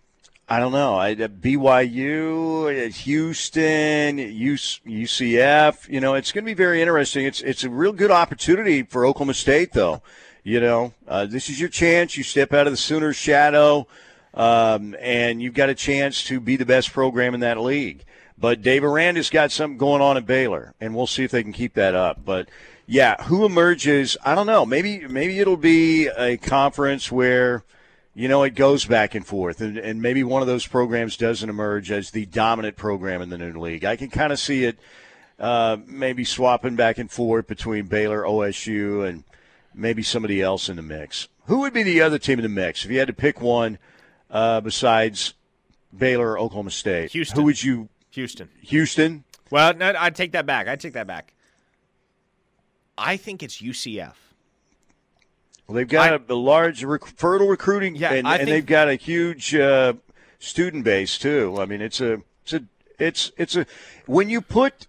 I don't know. I, uh, BYU, uh, Houston, UCF. You know, it's going to be very interesting. It's it's a real good opportunity for Oklahoma State, though. You know, uh, this is your chance. You step out of the Sooners' shadow, um, and you've got a chance to be the best program in that league. But Dave Aranda's got something going on at Baylor, and we'll see if they can keep that up. But yeah, who emerges? I don't know. Maybe maybe it'll be a conference where you know, it goes back and forth, and, and maybe one of those programs doesn't emerge as the dominant program in the new league. I can kind of see it uh, maybe swapping back and forth between Baylor, OSU, and maybe somebody else in the mix. Who would be the other team in the mix if you had to pick one uh, besides Baylor or Oklahoma State? Houston. Who would you? Houston. Houston. Well, no, I'd take that back. I'd take that back. I think it's UCF. Well, they've got I, a, a, large, rec- fertile recruiting, yeah, and, and they've got a huge uh, student base too. I mean, it's a, it's a, it's it's a. When you put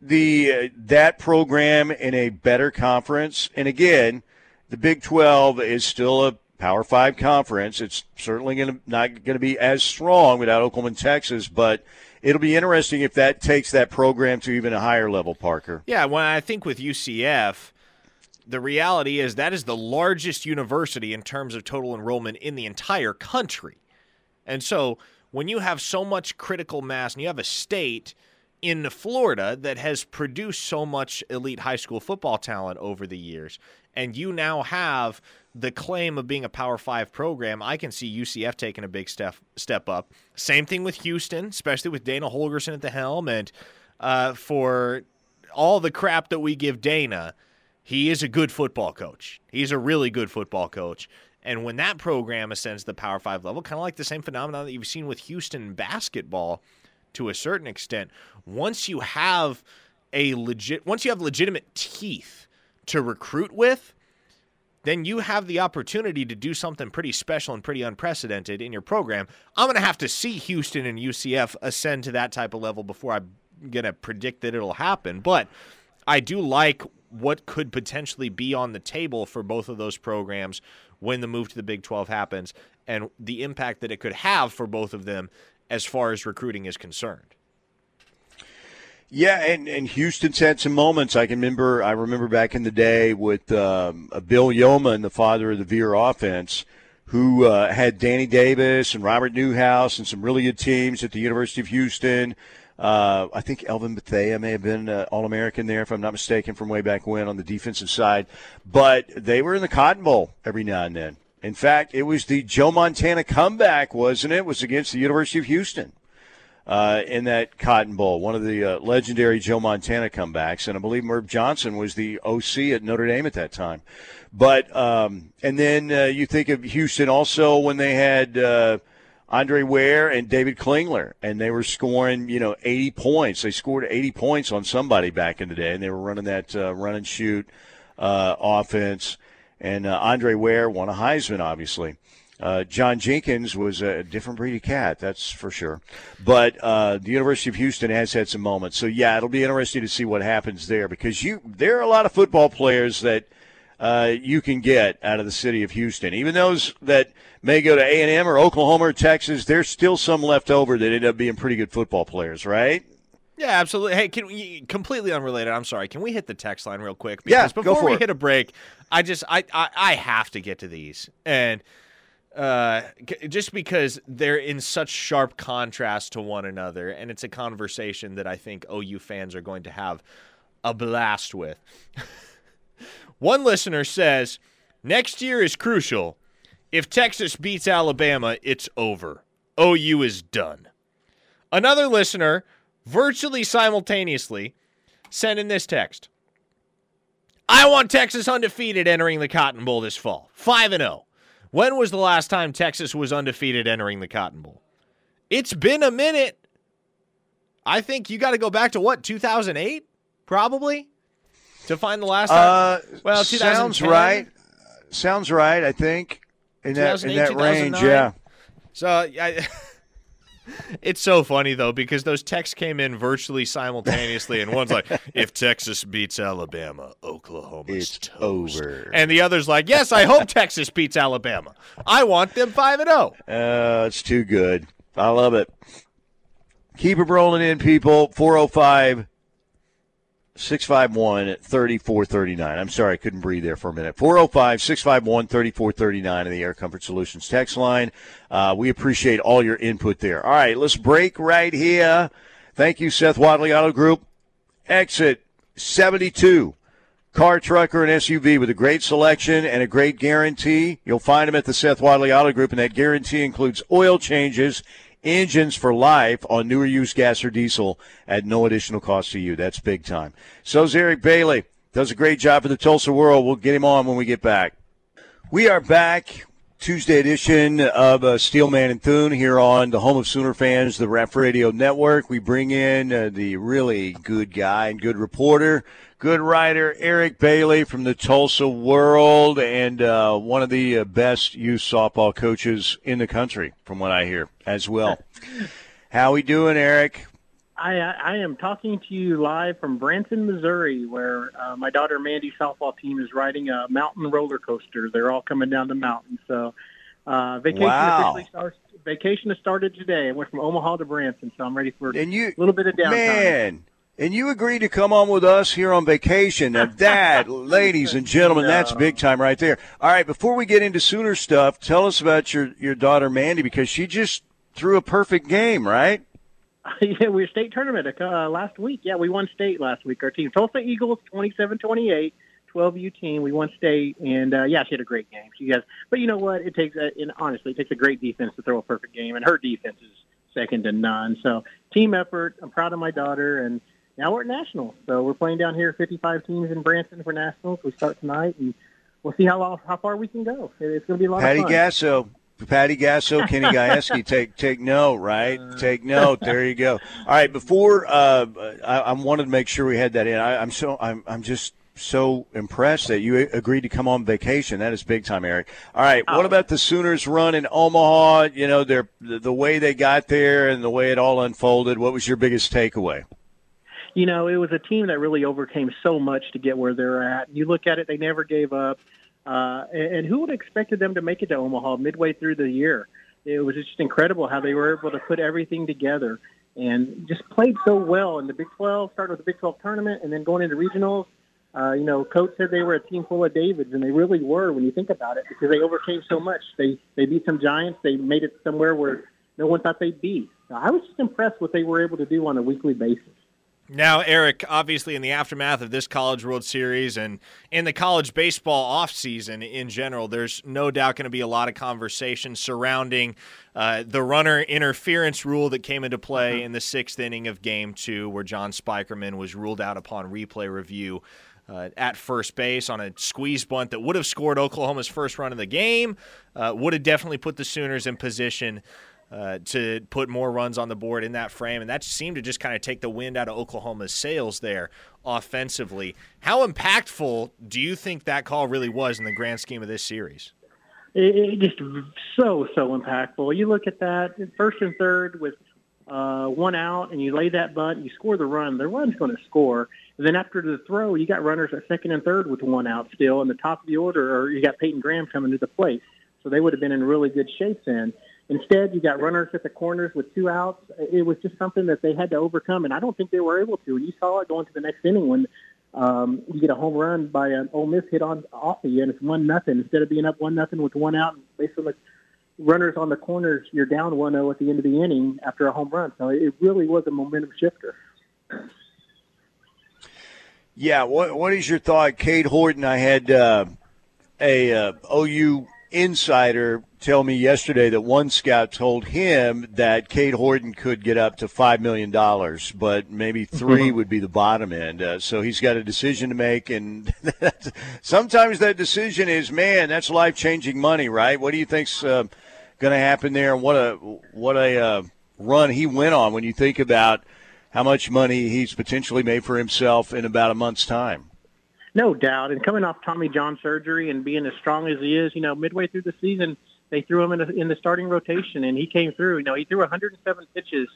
the uh, that program in a better conference, and again, the Big Twelve is still a Power Five conference. It's certainly going to not going to be as strong without Oklahoma and Texas, but it'll be interesting if that takes that program to even a higher level. Parker. Yeah, well, I think with UCF the reality is that is the largest university in terms of total enrollment in the entire country. And so when you have so much critical mass and you have a state in Florida that has produced so much elite high school football talent over the years, and you now have the claim of being a Power Five program, I can see UCF taking a big step step up. Same thing with Houston, especially with Dana Holgorsen at the helm, and uh, for all the crap that we give Dana he is a good football coach. He's a really good football coach. And when that program ascends to the Power Five level, kind of like the same phenomenon that you've seen with Houston basketball to a certain extent, once you have a legit, once you have legitimate teeth to recruit with, then you have the opportunity to do something pretty special and pretty unprecedented in your program. I'm going to have to see Houston and UCF ascend to that type of level before I'm going to predict that it'll happen. But I do like what could potentially be on the table for both of those programs when the move to the Big 12 happens and the impact that it could have for both of them as far as recruiting is concerned. Yeah, and, and Houston's had some moments. I can remember. I remember back in the day with um, Bill Yeoman, the father of the Veer offense, who uh, had Danny Davis and Robert Newhouse and some really good teams at the University of Houston. Uh, I think Elvin Bethea may have been uh, All American there, if I'm not mistaken, from way back when on the defensive side. But they were in the Cotton Bowl every now and then. In fact, it was the Joe Montana comeback, wasn't it? it was against the University of Houston uh, in that Cotton Bowl, one of the uh, legendary Joe Montana comebacks. And I believe Merv Johnson was the OC at Notre Dame at that time. But um, and then uh, you think of Houston also when they had uh, Andre Ware and David Klingler, and they were scoring, you know, 80 points. They scored 80 points on somebody back in the day, and they were running that uh, run and shoot uh, offense. And uh, Andre Ware won a Heisman, obviously. Uh, John Jenkins was a different breed of cat, that's for sure. But uh, the University of Houston has had some moments. So, yeah, it'll be interesting to see what happens there because you there are a lot of football players that – uh, you can get out of the city of Houston. Even those that may go to A and M or Oklahoma or Texas, there's still some left over that end up being pretty good football players, right? Yeah, absolutely. Hey, can we completely unrelated? I'm sorry. Can we hit the text line real quick? Because yeah, before we it. hit a break, I just I, I I have to get to these and uh, just because they're in such sharp contrast to one another, and it's a conversation that I think OU fans are going to have a blast with. One listener says, Next year is crucial. If Texas beats Alabama, it's over. OU is done. Another listener, virtually simultaneously, sent in this text I want Texas undefeated entering the Cotton Bowl this fall. 5 and 0. When was the last time Texas was undefeated entering the Cotton Bowl? It's been a minute. I think you got to go back to what, 2008? Probably to find the last time? Uh, well, sounds right. Sounds right. I think in that in that range. Yeah. So I, It's so funny though because those texts came in virtually simultaneously, and one's like, "If Texas beats Alabama, Oklahoma's It's toast," over. and the other's like, "Yes, I hope Texas beats Alabama. I want them five and zero." Uh, it's too good. I love it. Keep it rolling in, people. 405 651 3439. I'm sorry, I couldn't breathe there for a minute. 405 651 3439 in the Air Comfort Solutions text line. Uh, we appreciate all your input there. All right, let's break right here. Thank you, Seth Wadley Auto Group. Exit 72. Car, trucker, and SUV with a great selection and a great guarantee. You'll find them at the Seth Wadley Auto Group, and that guarantee includes oil changes, engines for life on newer used gas or diesel at no additional cost to you. That's big time. So's Eric Bailey. Does a great job for the Tulsa World. We'll get him on when we get back. We are back. Tuesday edition of uh, Steelman and Thune here on the home of Sooner fans, the Ref Radio Network. We bring in uh, the really good guy and good reporter, good writer, Eric Bailey from the Tulsa World, and uh, one of the uh, best youth softball coaches in the country, from what I hear, as well. How we doing, Eric? I, I am talking to you live from Branson, Missouri, where uh, my daughter Mandy's softball team is riding a mountain roller coaster. They're all coming down the mountain. So uh, vacation Wow. officially starts. Vacation has started today. I went from Omaha to Branson, so I'm ready for And you, a little bit of downtime. Man, and you agreed to come on with us here on vacation. Now, that, ladies and gentlemen, that's big time right there. All right, before we get into Sooner stuff, tell us about your, your daughter, Mandy, because she just threw a perfect game, right? yeah, we were state tournament uh, last week. Yeah, we won state last week. Our team, Tulsa Eagles, 27-28, 12U team. We won state, and uh, yeah, she had a great game. She has, but you know what? It takes, a, and honestly, it takes a great defense to throw a perfect game, and her defense is second to none. So team effort. I'm proud of my daughter, and now we're at nationals. So we're playing down here, 55 teams in Branson for nationals. We start tonight, and we'll see how how far we can go. It's going to be a lot Patty of fun. Patty Gasso. Patty Gasso, Kenny Gajewski, take take note, right? Take note. There you go. All right, before uh, I, I wanted to make sure we had that in. I, I'm so I'm I'm just so impressed that you agreed to come on vacation. That is big time, Eric. All right, what Oh. about the Sooners run in Omaha? You know, their the, the way they got there and the way it all unfolded. What was your biggest takeaway? You know, it was a team that really overcame so much to get where they're at. You look at it; they never gave up. Uh, and, and who would have expected them to make it to Omaha midway through the year? It was just incredible how they were able to put everything together and just played so well in the Big 12. Started with the Big 12 tournament and then going into regionals. Uh, you know, coach said they were a team full of Davids, and they really were when you think about it, because they overcame so much. They they beat some giants. They made it somewhere where no one thought they'd be. So I was just impressed what they were able to do on a weekly basis. Now, Eric, obviously, in the aftermath of this College World Series and in the college baseball offseason in general, there's no doubt going to be a lot of conversation surrounding uh, the runner interference rule that came into play in the sixth inning of Game Two, where John Spikerman was ruled out upon replay review. Uh, at first base on a squeeze bunt that would have scored Oklahoma's first run of the game, uh, would have definitely put the Sooners in position uh, to put more runs on the board in that frame, and that seemed to just kind of take the wind out of Oklahoma's sails there offensively. How impactful do you think that call really was in the grand scheme of this series? it, it just so so impactful. You look at that first and third with uh, one out, and you lay that bunt, you score the run. The run's going to score. And then after the throw, you got runners at second and third with one out still in the top of the order, or you got Peyton Graham coming to the plate, so they would have been in really good shape then. Instead, you got runners at the corners with two outs. It was just something that they had to overcome, and I don't think they were able to. And you saw it going to the next inning when um, you get a home run by an Ole Miss hit on off of you, and it's one nothing instead of being up one nothing with one out. And basically, runners on the corners, you're down one zero at the end of the inning after a home run. So it really was a momentum shifter. Yeah, what what is your thought, Cade Horton? I had uh, a uh, OU insider tell me yesterday that one scout told him that Cade Horton could get up to five million dollars, but maybe 3 would be the bottom end. Uh, so he's got a decision to make, and sometimes that decision is, man, that's life changing money, right? What do you think's uh, going to happen there? And what a what a uh, run he went on when you think about how much money he's potentially made for himself in about a month's time. No doubt. And coming off Tommy John surgery and being as strong as he is, you know, midway through the season, they threw him in, a, in the starting rotation, and he came through. You know, he threw 107 pitches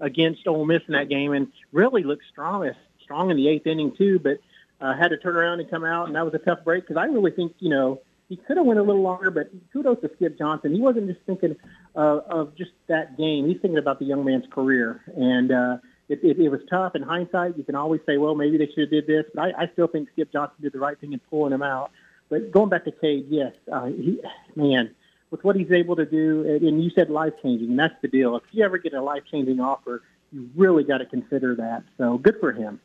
against Ole Miss in that game, and really looked strong, strong in the eighth inning too. But uh, had to turn around and come out, and that was a tough break because I really think you know he could have went a little longer. But kudos to Skip Johnson. He wasn't just thinking uh, of just that game. He's thinking about the young man's career, and uh, it, it, it was tough. In hindsight, you can always say, well, maybe they should have did this, but I, I still think Skip Johnson did the right thing in pulling him out. But going back to Cade, yes, uh, he, man, with what he's able to do, and you said life changing, that's the deal. If you ever get a life changing offer, you really got to consider that. So good for him.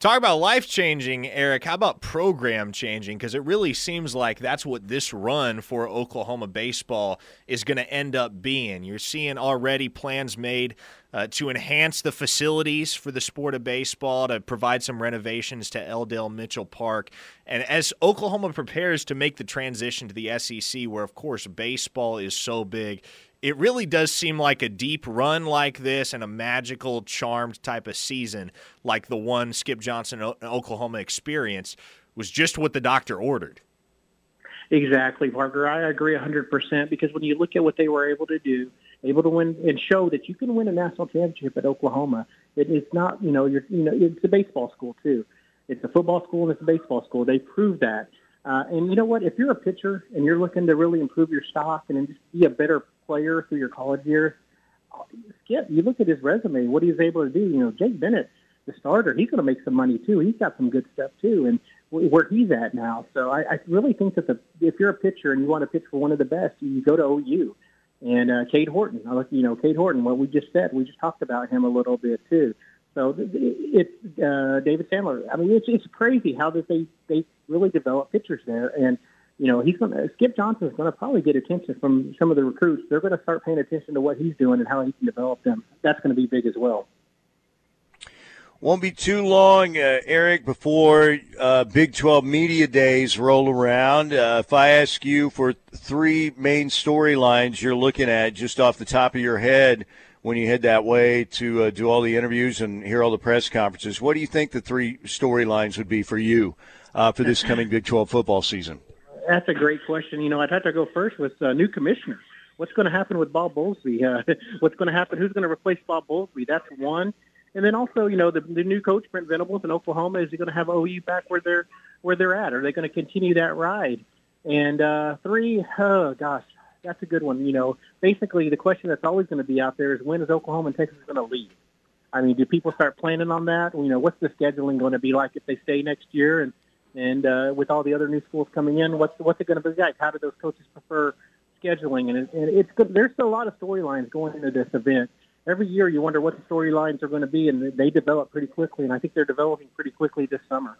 Talk about life changing, Eric. How about program changing? Because it really seems like that's what this run for Oklahoma baseball is going to end up being. You're seeing already plans made uh, to enhance the facilities for the sport of baseball, to provide some renovations to L. Mitchell Park. And as Oklahoma prepares to make the transition to the SEC, where, of course, baseball is so big, it really does seem like a deep run like this and a magical, charmed type of season like the one Skip Johnson Oklahoma experienced was just what the doctor ordered. Exactly, Parker. I agree 100% because when you look at what they were able to do, able to win and show that you can win a national championship at Oklahoma, it, it's not, you know, you're, you know, it's a baseball school too. It's a football school and it's a baseball school. They proved that. Uh, and you know what? If you're a pitcher and you're looking to really improve your stock and just be a better player through your college years, Skip, you look at his resume, what he's able to do. You know, Jake Bennett, the starter, he's going to make some money too. He's got some good stuff too, and where he's at now. So I, I really think that the if you're a pitcher and you want to pitch for one of the best, you go to OU. And uh, Cade Horton, I look, you know, Cade Horton. What we just said, we just talked about him a little bit too. So it's uh, David Sandlin. I mean, it's it's crazy how that they they really develop pitchers there, and you know, he's going to, Skip Johnson's going to probably get attention from some of the recruits. They're going to start paying attention to what he's doing and how he can develop them. That's going to be big as well. Won't be too long, uh, Eric, before uh, Big 12 Media Days roll around. Uh, if I ask you for three main storylines you're looking at just off the top of your head when you head that way to uh, do all the interviews and hear all the press conferences, what do you think the three storylines would be for you uh, for this coming Big 12 football season? That's a great question. You know, I'd have to go first with uh, new commissioner. What's going to happen with Bob Bowlesby? Uh, what's going to happen? Who's going to replace Bob Bowlesby? That's one. And then also, you know, the, the new coach Brent Venables in Oklahoma is he going to have OU back where they're where they're at? Are they going to continue that ride? And uh, three, oh gosh, that's a good one. You know, basically the question that's always going to be out there is when is Oklahoma and Texas going to leave? I mean, do people start planning on that? You know, what's the scheduling going to be like if they stay next year? And and uh, with all the other new schools coming in, what's what's it going to be like? How do those coaches prefer scheduling? And, it, and it's good. There's a lot of storylines going into this event. Every year, you wonder what the storylines are going to be, and they develop pretty quickly. And I think they're developing pretty quickly this summer.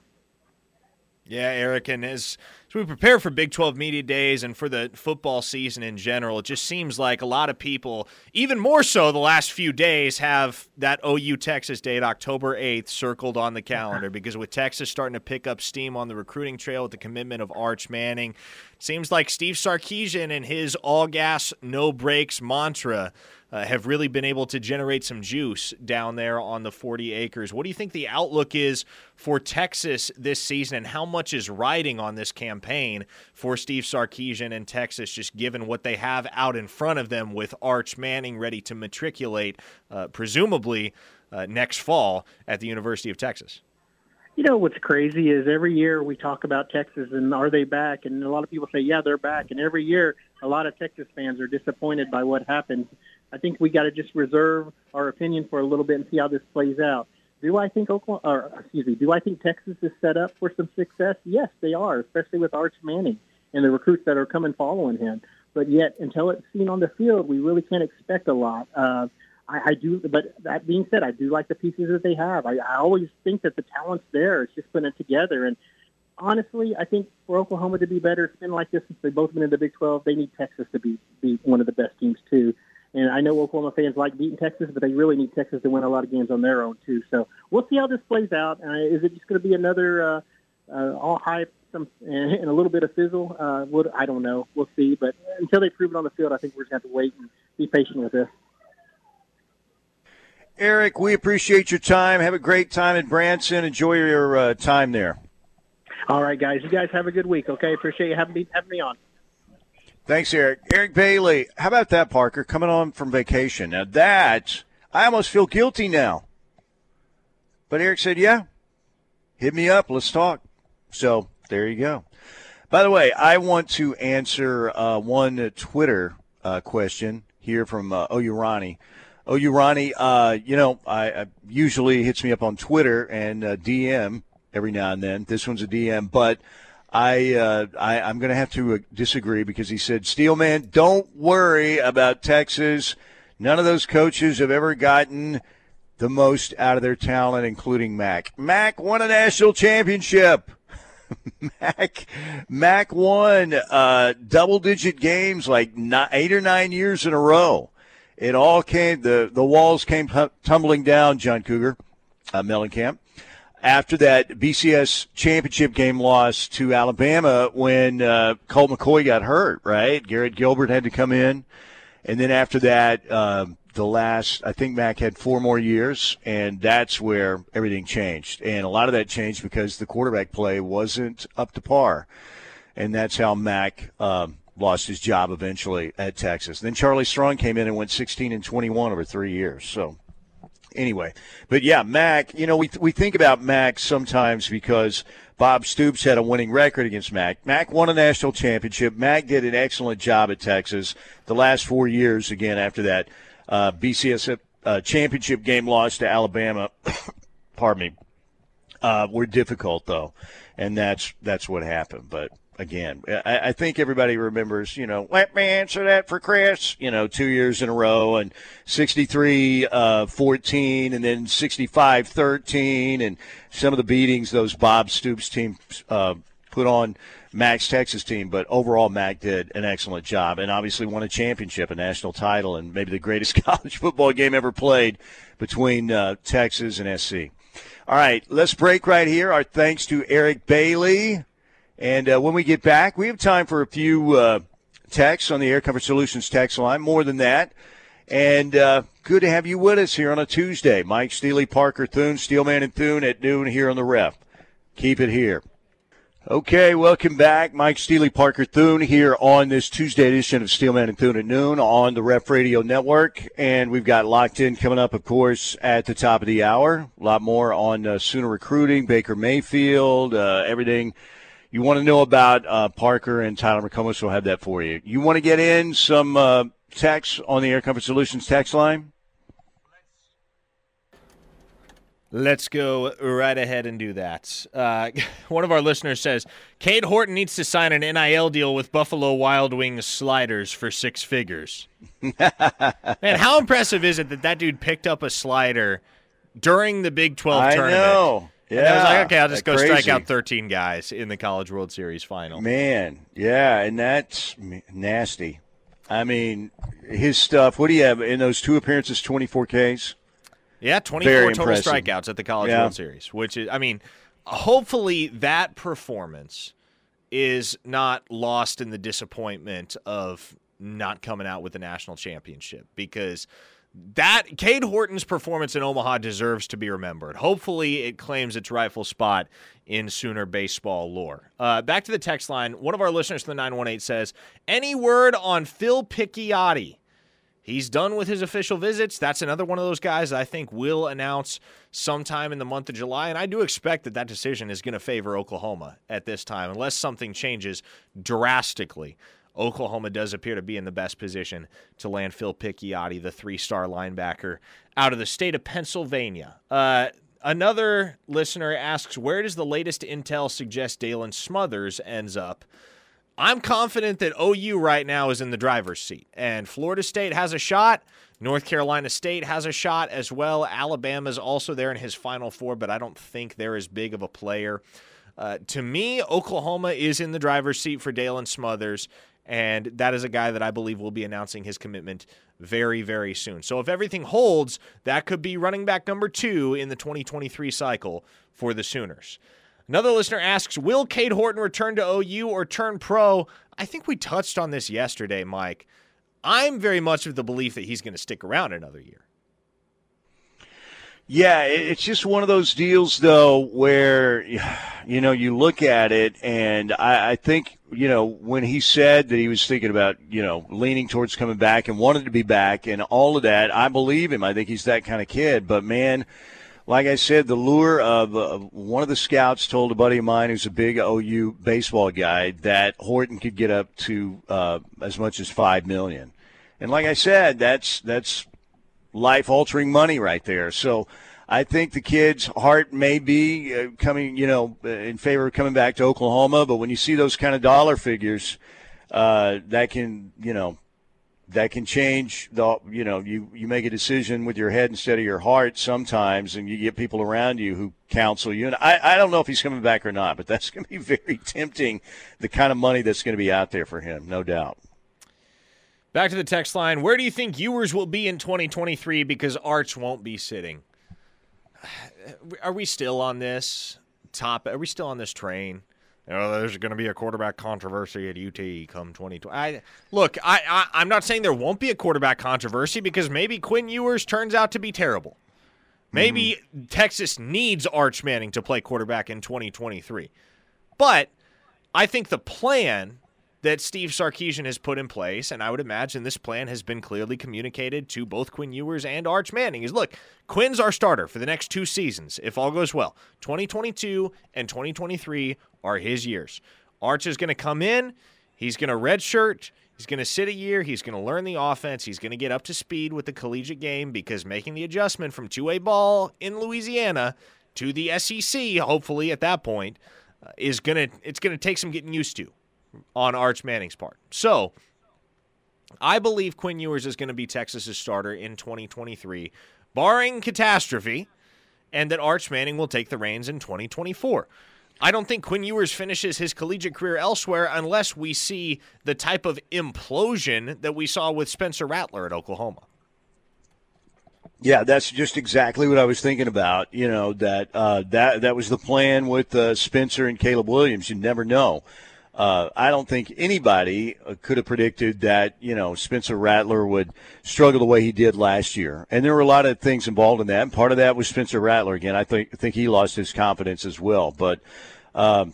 Yeah, Eric, and as, as we prepare for Big 12 Media Days and for the football season in general, it just seems like a lot of people, even more so the last few days, have that OU Texas date, October 8th, circled on the calendar. Because with Texas starting to pick up steam on the recruiting trail with the commitment of Arch Manning, seems like Steve Sarkisian and his all gas, no brakes mantra uh, have really been able to generate some juice down there on the 40 acres. What do you think the outlook is for Texas this season, and how much is riding on this campaign for Steve Sarkisian and Texas, just given what they have out in front of them with Arch Manning ready to matriculate, uh, presumably uh, next fall at the University of Texas? You know what's crazy is every year we talk about Texas and are they back? And a lot of people say, yeah, they're back. And every year, a lot of Texas fans are disappointed by what happened I think we got to just reserve our opinion for a little bit and see how this plays out. Do I think Oklahoma, or excuse me, do I think Texas is set up for some success? Yes, they are, especially with Arch Manning and the recruits that are coming following him. But yet, until it's seen on the field, we really can't expect a lot. Uh, I, I do, but that being said, I do like the pieces that they have. I, I always think that the talent's there. It's just putting it together. And honestly, I think for Oklahoma to be better, it's been like this since they've both been in the Big 12. They need Texas to be be one of the best teams too. And I know Oklahoma fans like beating Texas, but they really need Texas to win a lot of games on their own too. So we'll see how this plays out. Uh, is it just going to be another uh, uh, all hype some, and a little bit of fizzle? Uh, what, I don't know. We'll see. But until they prove it on the field, I think we're just going to have to wait and be patient with this. Eric, we appreciate your time. Have a great time in Branson. Enjoy your uh, time there. All right, guys. You guys have a good week. Okay, appreciate you having me having me on. Thanks, Eric. Eric Bailey. How about that, Parker? Coming on from vacation. Now that I almost feel guilty now. But Eric said, "Yeah, hit me up. Let's talk." So there you go. By the way, I want to answer uh, one Twitter uh, question here from uh, Oyurani. Oyurani, uh, you know, I, I, usually hits me up on Twitter and uh, DM every now and then. This one's a DM, but I, uh, I am going to have to uh, disagree because he said, Steelman, don't worry about Texas. None of those coaches have ever gotten the most out of their talent, including Mack. Mack won a national championship. Mack Mack won uh, double digit games like eight or nine years in a row. It all came the the walls came tumbling down. John Cougar, uh, Mellencamp. After that BCS championship game loss to Alabama when uh, Colt McCoy got hurt, right? Garrett Gilbert had to come in, and then after that, um, the last, I think Mack had four more years, and that's where everything changed. And a lot of that changed because the quarterback play wasn't up to par. And that's how Mack um, lost his job eventually at Texas. Then Charlie Strong came in and went 16 and 21 over three years. So anyway, but yeah, Mack, you know, we, we think about Mack sometimes because Bob Stoops had a winning record against Mack. Mack won a national championship. Mack did an excellent job at Texas the last four years again after that uh, BCS uh, championship game loss to Alabama. pardon me. Uh, were difficult though, and that's that's what happened. But again, I, I, think everybody remembers. You know, let me answer that for Chris. You know, two years in a row, and 63 uh, 14, and then 65 13, and some of the beatings those Bob Stoops team uh, put on Mack's Texas team, but overall, Mack did an excellent job and obviously won a championship, a national title, and maybe the greatest college football game ever played between uh, Texas and SC. All right, let's break right here. Our thanks to Eric Bailey. And uh, when we get back, we have time for a few uh, texts on the Air Comfort Solutions text line. More than that. And uh, good to have you with us here on a Tuesday. Mike Steely, Parker Thune, Steelman and Thune at noon here on the ref. Keep it here. Okay, welcome back. Mike Steely, Parker Thune here on this Tuesday edition of Steelman and Thune at noon on the Ref Radio Network. And we've got Locked In coming up, of course, at the top of the hour. A lot more on uh, Sooner recruiting, Baker Mayfield, uh, everything you want to know about uh, Parker and Tyler McComas we'll have that for you. You want to get in some uh, text on the Air Comfort Solutions text line? Let's go right ahead and do that. Uh, one of our listeners says Cade Horton needs to sign an NIL deal with Buffalo Wild Wings sliders for six figures. Man, how impressive is it that that dude picked up a slider during the Big 12 I tournament? Know. Yeah, and I was like, okay, I'll just go crazy. strike out 13 guys in the College World Series final. Man, yeah, and that's nasty. I mean, his stuff. What do you have in those two appearances? 24 Ks. Yeah, 24 total strikeouts at the College yeah. World Series, which is, I mean, hopefully that performance is not lost in the disappointment of not coming out with the national championship because that Cade Horton's performance in Omaha deserves to be remembered. Hopefully, it claims its rightful spot in Sooner baseball lore. Uh, back to the text line. One of our listeners from the 918 says, Any word on Phil Picciotti? He's done with his official visits. That's another one of those guys I think will announce sometime in the month of July. And I do expect that that decision is going to favor Oklahoma at this time, unless something changes drastically. Oklahoma does appear to be in the best position to land Phil Picciotti, the three star linebacker out of the state of Pennsylvania. Uh, another listener asks, Where does the latest intel suggest Daylan Smothers ends up? I'm confident that OU right now is in the driver's seat, and Florida State has a shot. North Carolina State has a shot as well. Alabama's also there in his final four, but I don't think they're as big of a player. Uh, to me, Oklahoma is in the driver's seat for Daylan Smothers, and that is a guy that I believe will be announcing his commitment very, very soon. So if everything holds, that could be running back number two in the 2023 cycle for the Sooners. Another listener asks, will Cade Horton return to OU or turn pro? I think we touched on this yesterday, Mike. I'm very much of the belief that he's going to stick around another year. Yeah, it's just one of those deals, though, where you know you look at it, and I, I think you know when he said that he was thinking about you know leaning towards coming back and wanted to be back and all of that, I believe him. I think he's that kind of kid. But man, like I said, the lure of one of the scouts told a buddy of mine who's a big OU baseball guy that Horton could get up to uh, as much as five million, and like I said, that's that's life altering money right there. So I think the kid's heart may be uh, coming, you know, in favor of coming back to Oklahoma. But when you see those kind of dollar figures, uh, that can, you know, that can change the you know you you make a decision with your head instead of your heart sometimes and you get people around you who counsel you and I, I don't know if he's coming back or not but that's going to be very tempting the kind of money that's going to be out there for him no doubt Back to the text line. Where do you think Ewers will be in 2023 because Arch won't be sitting? Are we still on this top? Are we still on this train? You know, there's going to be a quarterback controversy at UT come 2020. I, look, I, I, am not saying there won't be a quarterback controversy because maybe Quinn Ewers turns out to be terrible. Maybe mm-hmm. Texas needs Arch Manning to play quarterback in 2023. But I think the plan that Steve Sarkisian has put in place, and I would imagine this plan has been clearly communicated to both Quinn Ewers and Arch Manning, is look, Quinn's our starter for the next two seasons, if all goes well. 2022 and 2023 are his years. Arch is going to come in, he's going to redshirt, he's going to sit a year, he's going to learn the offense, he's going to get up to speed with the collegiate game because making the adjustment from 2A ball in Louisiana to the SEC, hopefully at that point, uh, is going to it's going to take some getting used to on Arch Manning's part. So I believe Quinn Ewers is going to be Texas's starter in 2023, barring catastrophe, and that Arch Manning will take the reins in 2024. I don't think Quinn Ewers finishes his collegiate career elsewhere unless we see the type of implosion that we saw with Spencer Rattler at Oklahoma. Yeah, that's just exactly what I was thinking about. You know that uh, that that was the plan with uh, Spencer and Caleb Williams. You never know. Uh, I don't think anybody uh, could have predicted that you know Spencer Rattler would struggle the way he did last year, and there were a lot of things involved in that. And part of that was Spencer Rattler again. I think think he lost his confidence as well. But um,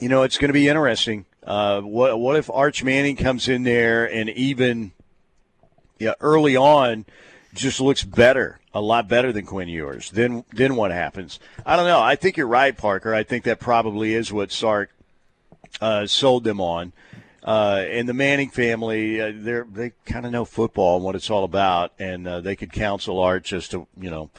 you know, it's going to be interesting. Uh, what what if Arch Manning comes in there and even yeah early on just looks better, a lot better than Quinn Ewers? Then then what happens? I don't know. I think you're right, Parker. I think that probably is what Sark uh, sold them on. Uh, and the Manning family, uh, they they kind of know football and what it's all about, and uh, they could counsel Arch as to you know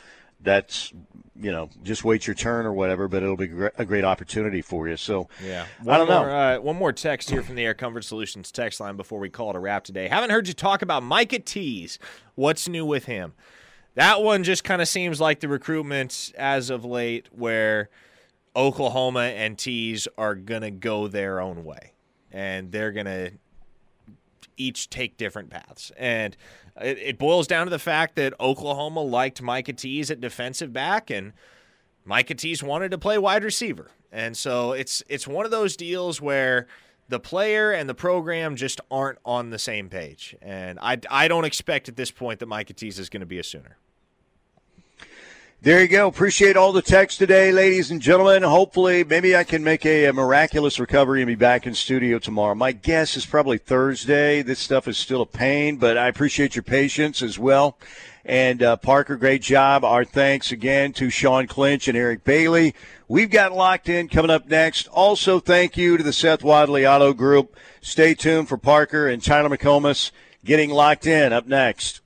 that's you know just wait your turn or whatever, but it'll be a great opportunity for you. So yeah, one I don't more, know. Uh, one more text here from the Air Comfort Solutions text line before we call it a wrap today. Haven't heard you talk about Micah Tease. What's new with him? That one just kind of seems like the recruitment as of late where Oklahoma and Tease are going to go their own way, and they're going to each take different paths. And it, it, boils down to the fact that Oklahoma liked Micah Tease at defensive back, and Micah Tease wanted to play wide receiver. And so it's it's one of those deals where the player and the program just aren't on the same page. And I, I don't expect at this point that Micah Tease is going to be a Sooner. There you go. Appreciate all the text today, ladies and gentlemen. Hopefully, maybe I can make a, a, miraculous recovery and be back in studio tomorrow. My guess is probably Thursday. This stuff is still a pain, but I appreciate your patience as well. And uh, Parker, great job. Our thanks again to Sean Clinch and Eric Bailey. We've got locked in coming up next. Also, thank you to the Seth Wadley Auto Group. Stay tuned for Parker and Tyler McComas getting locked in up next.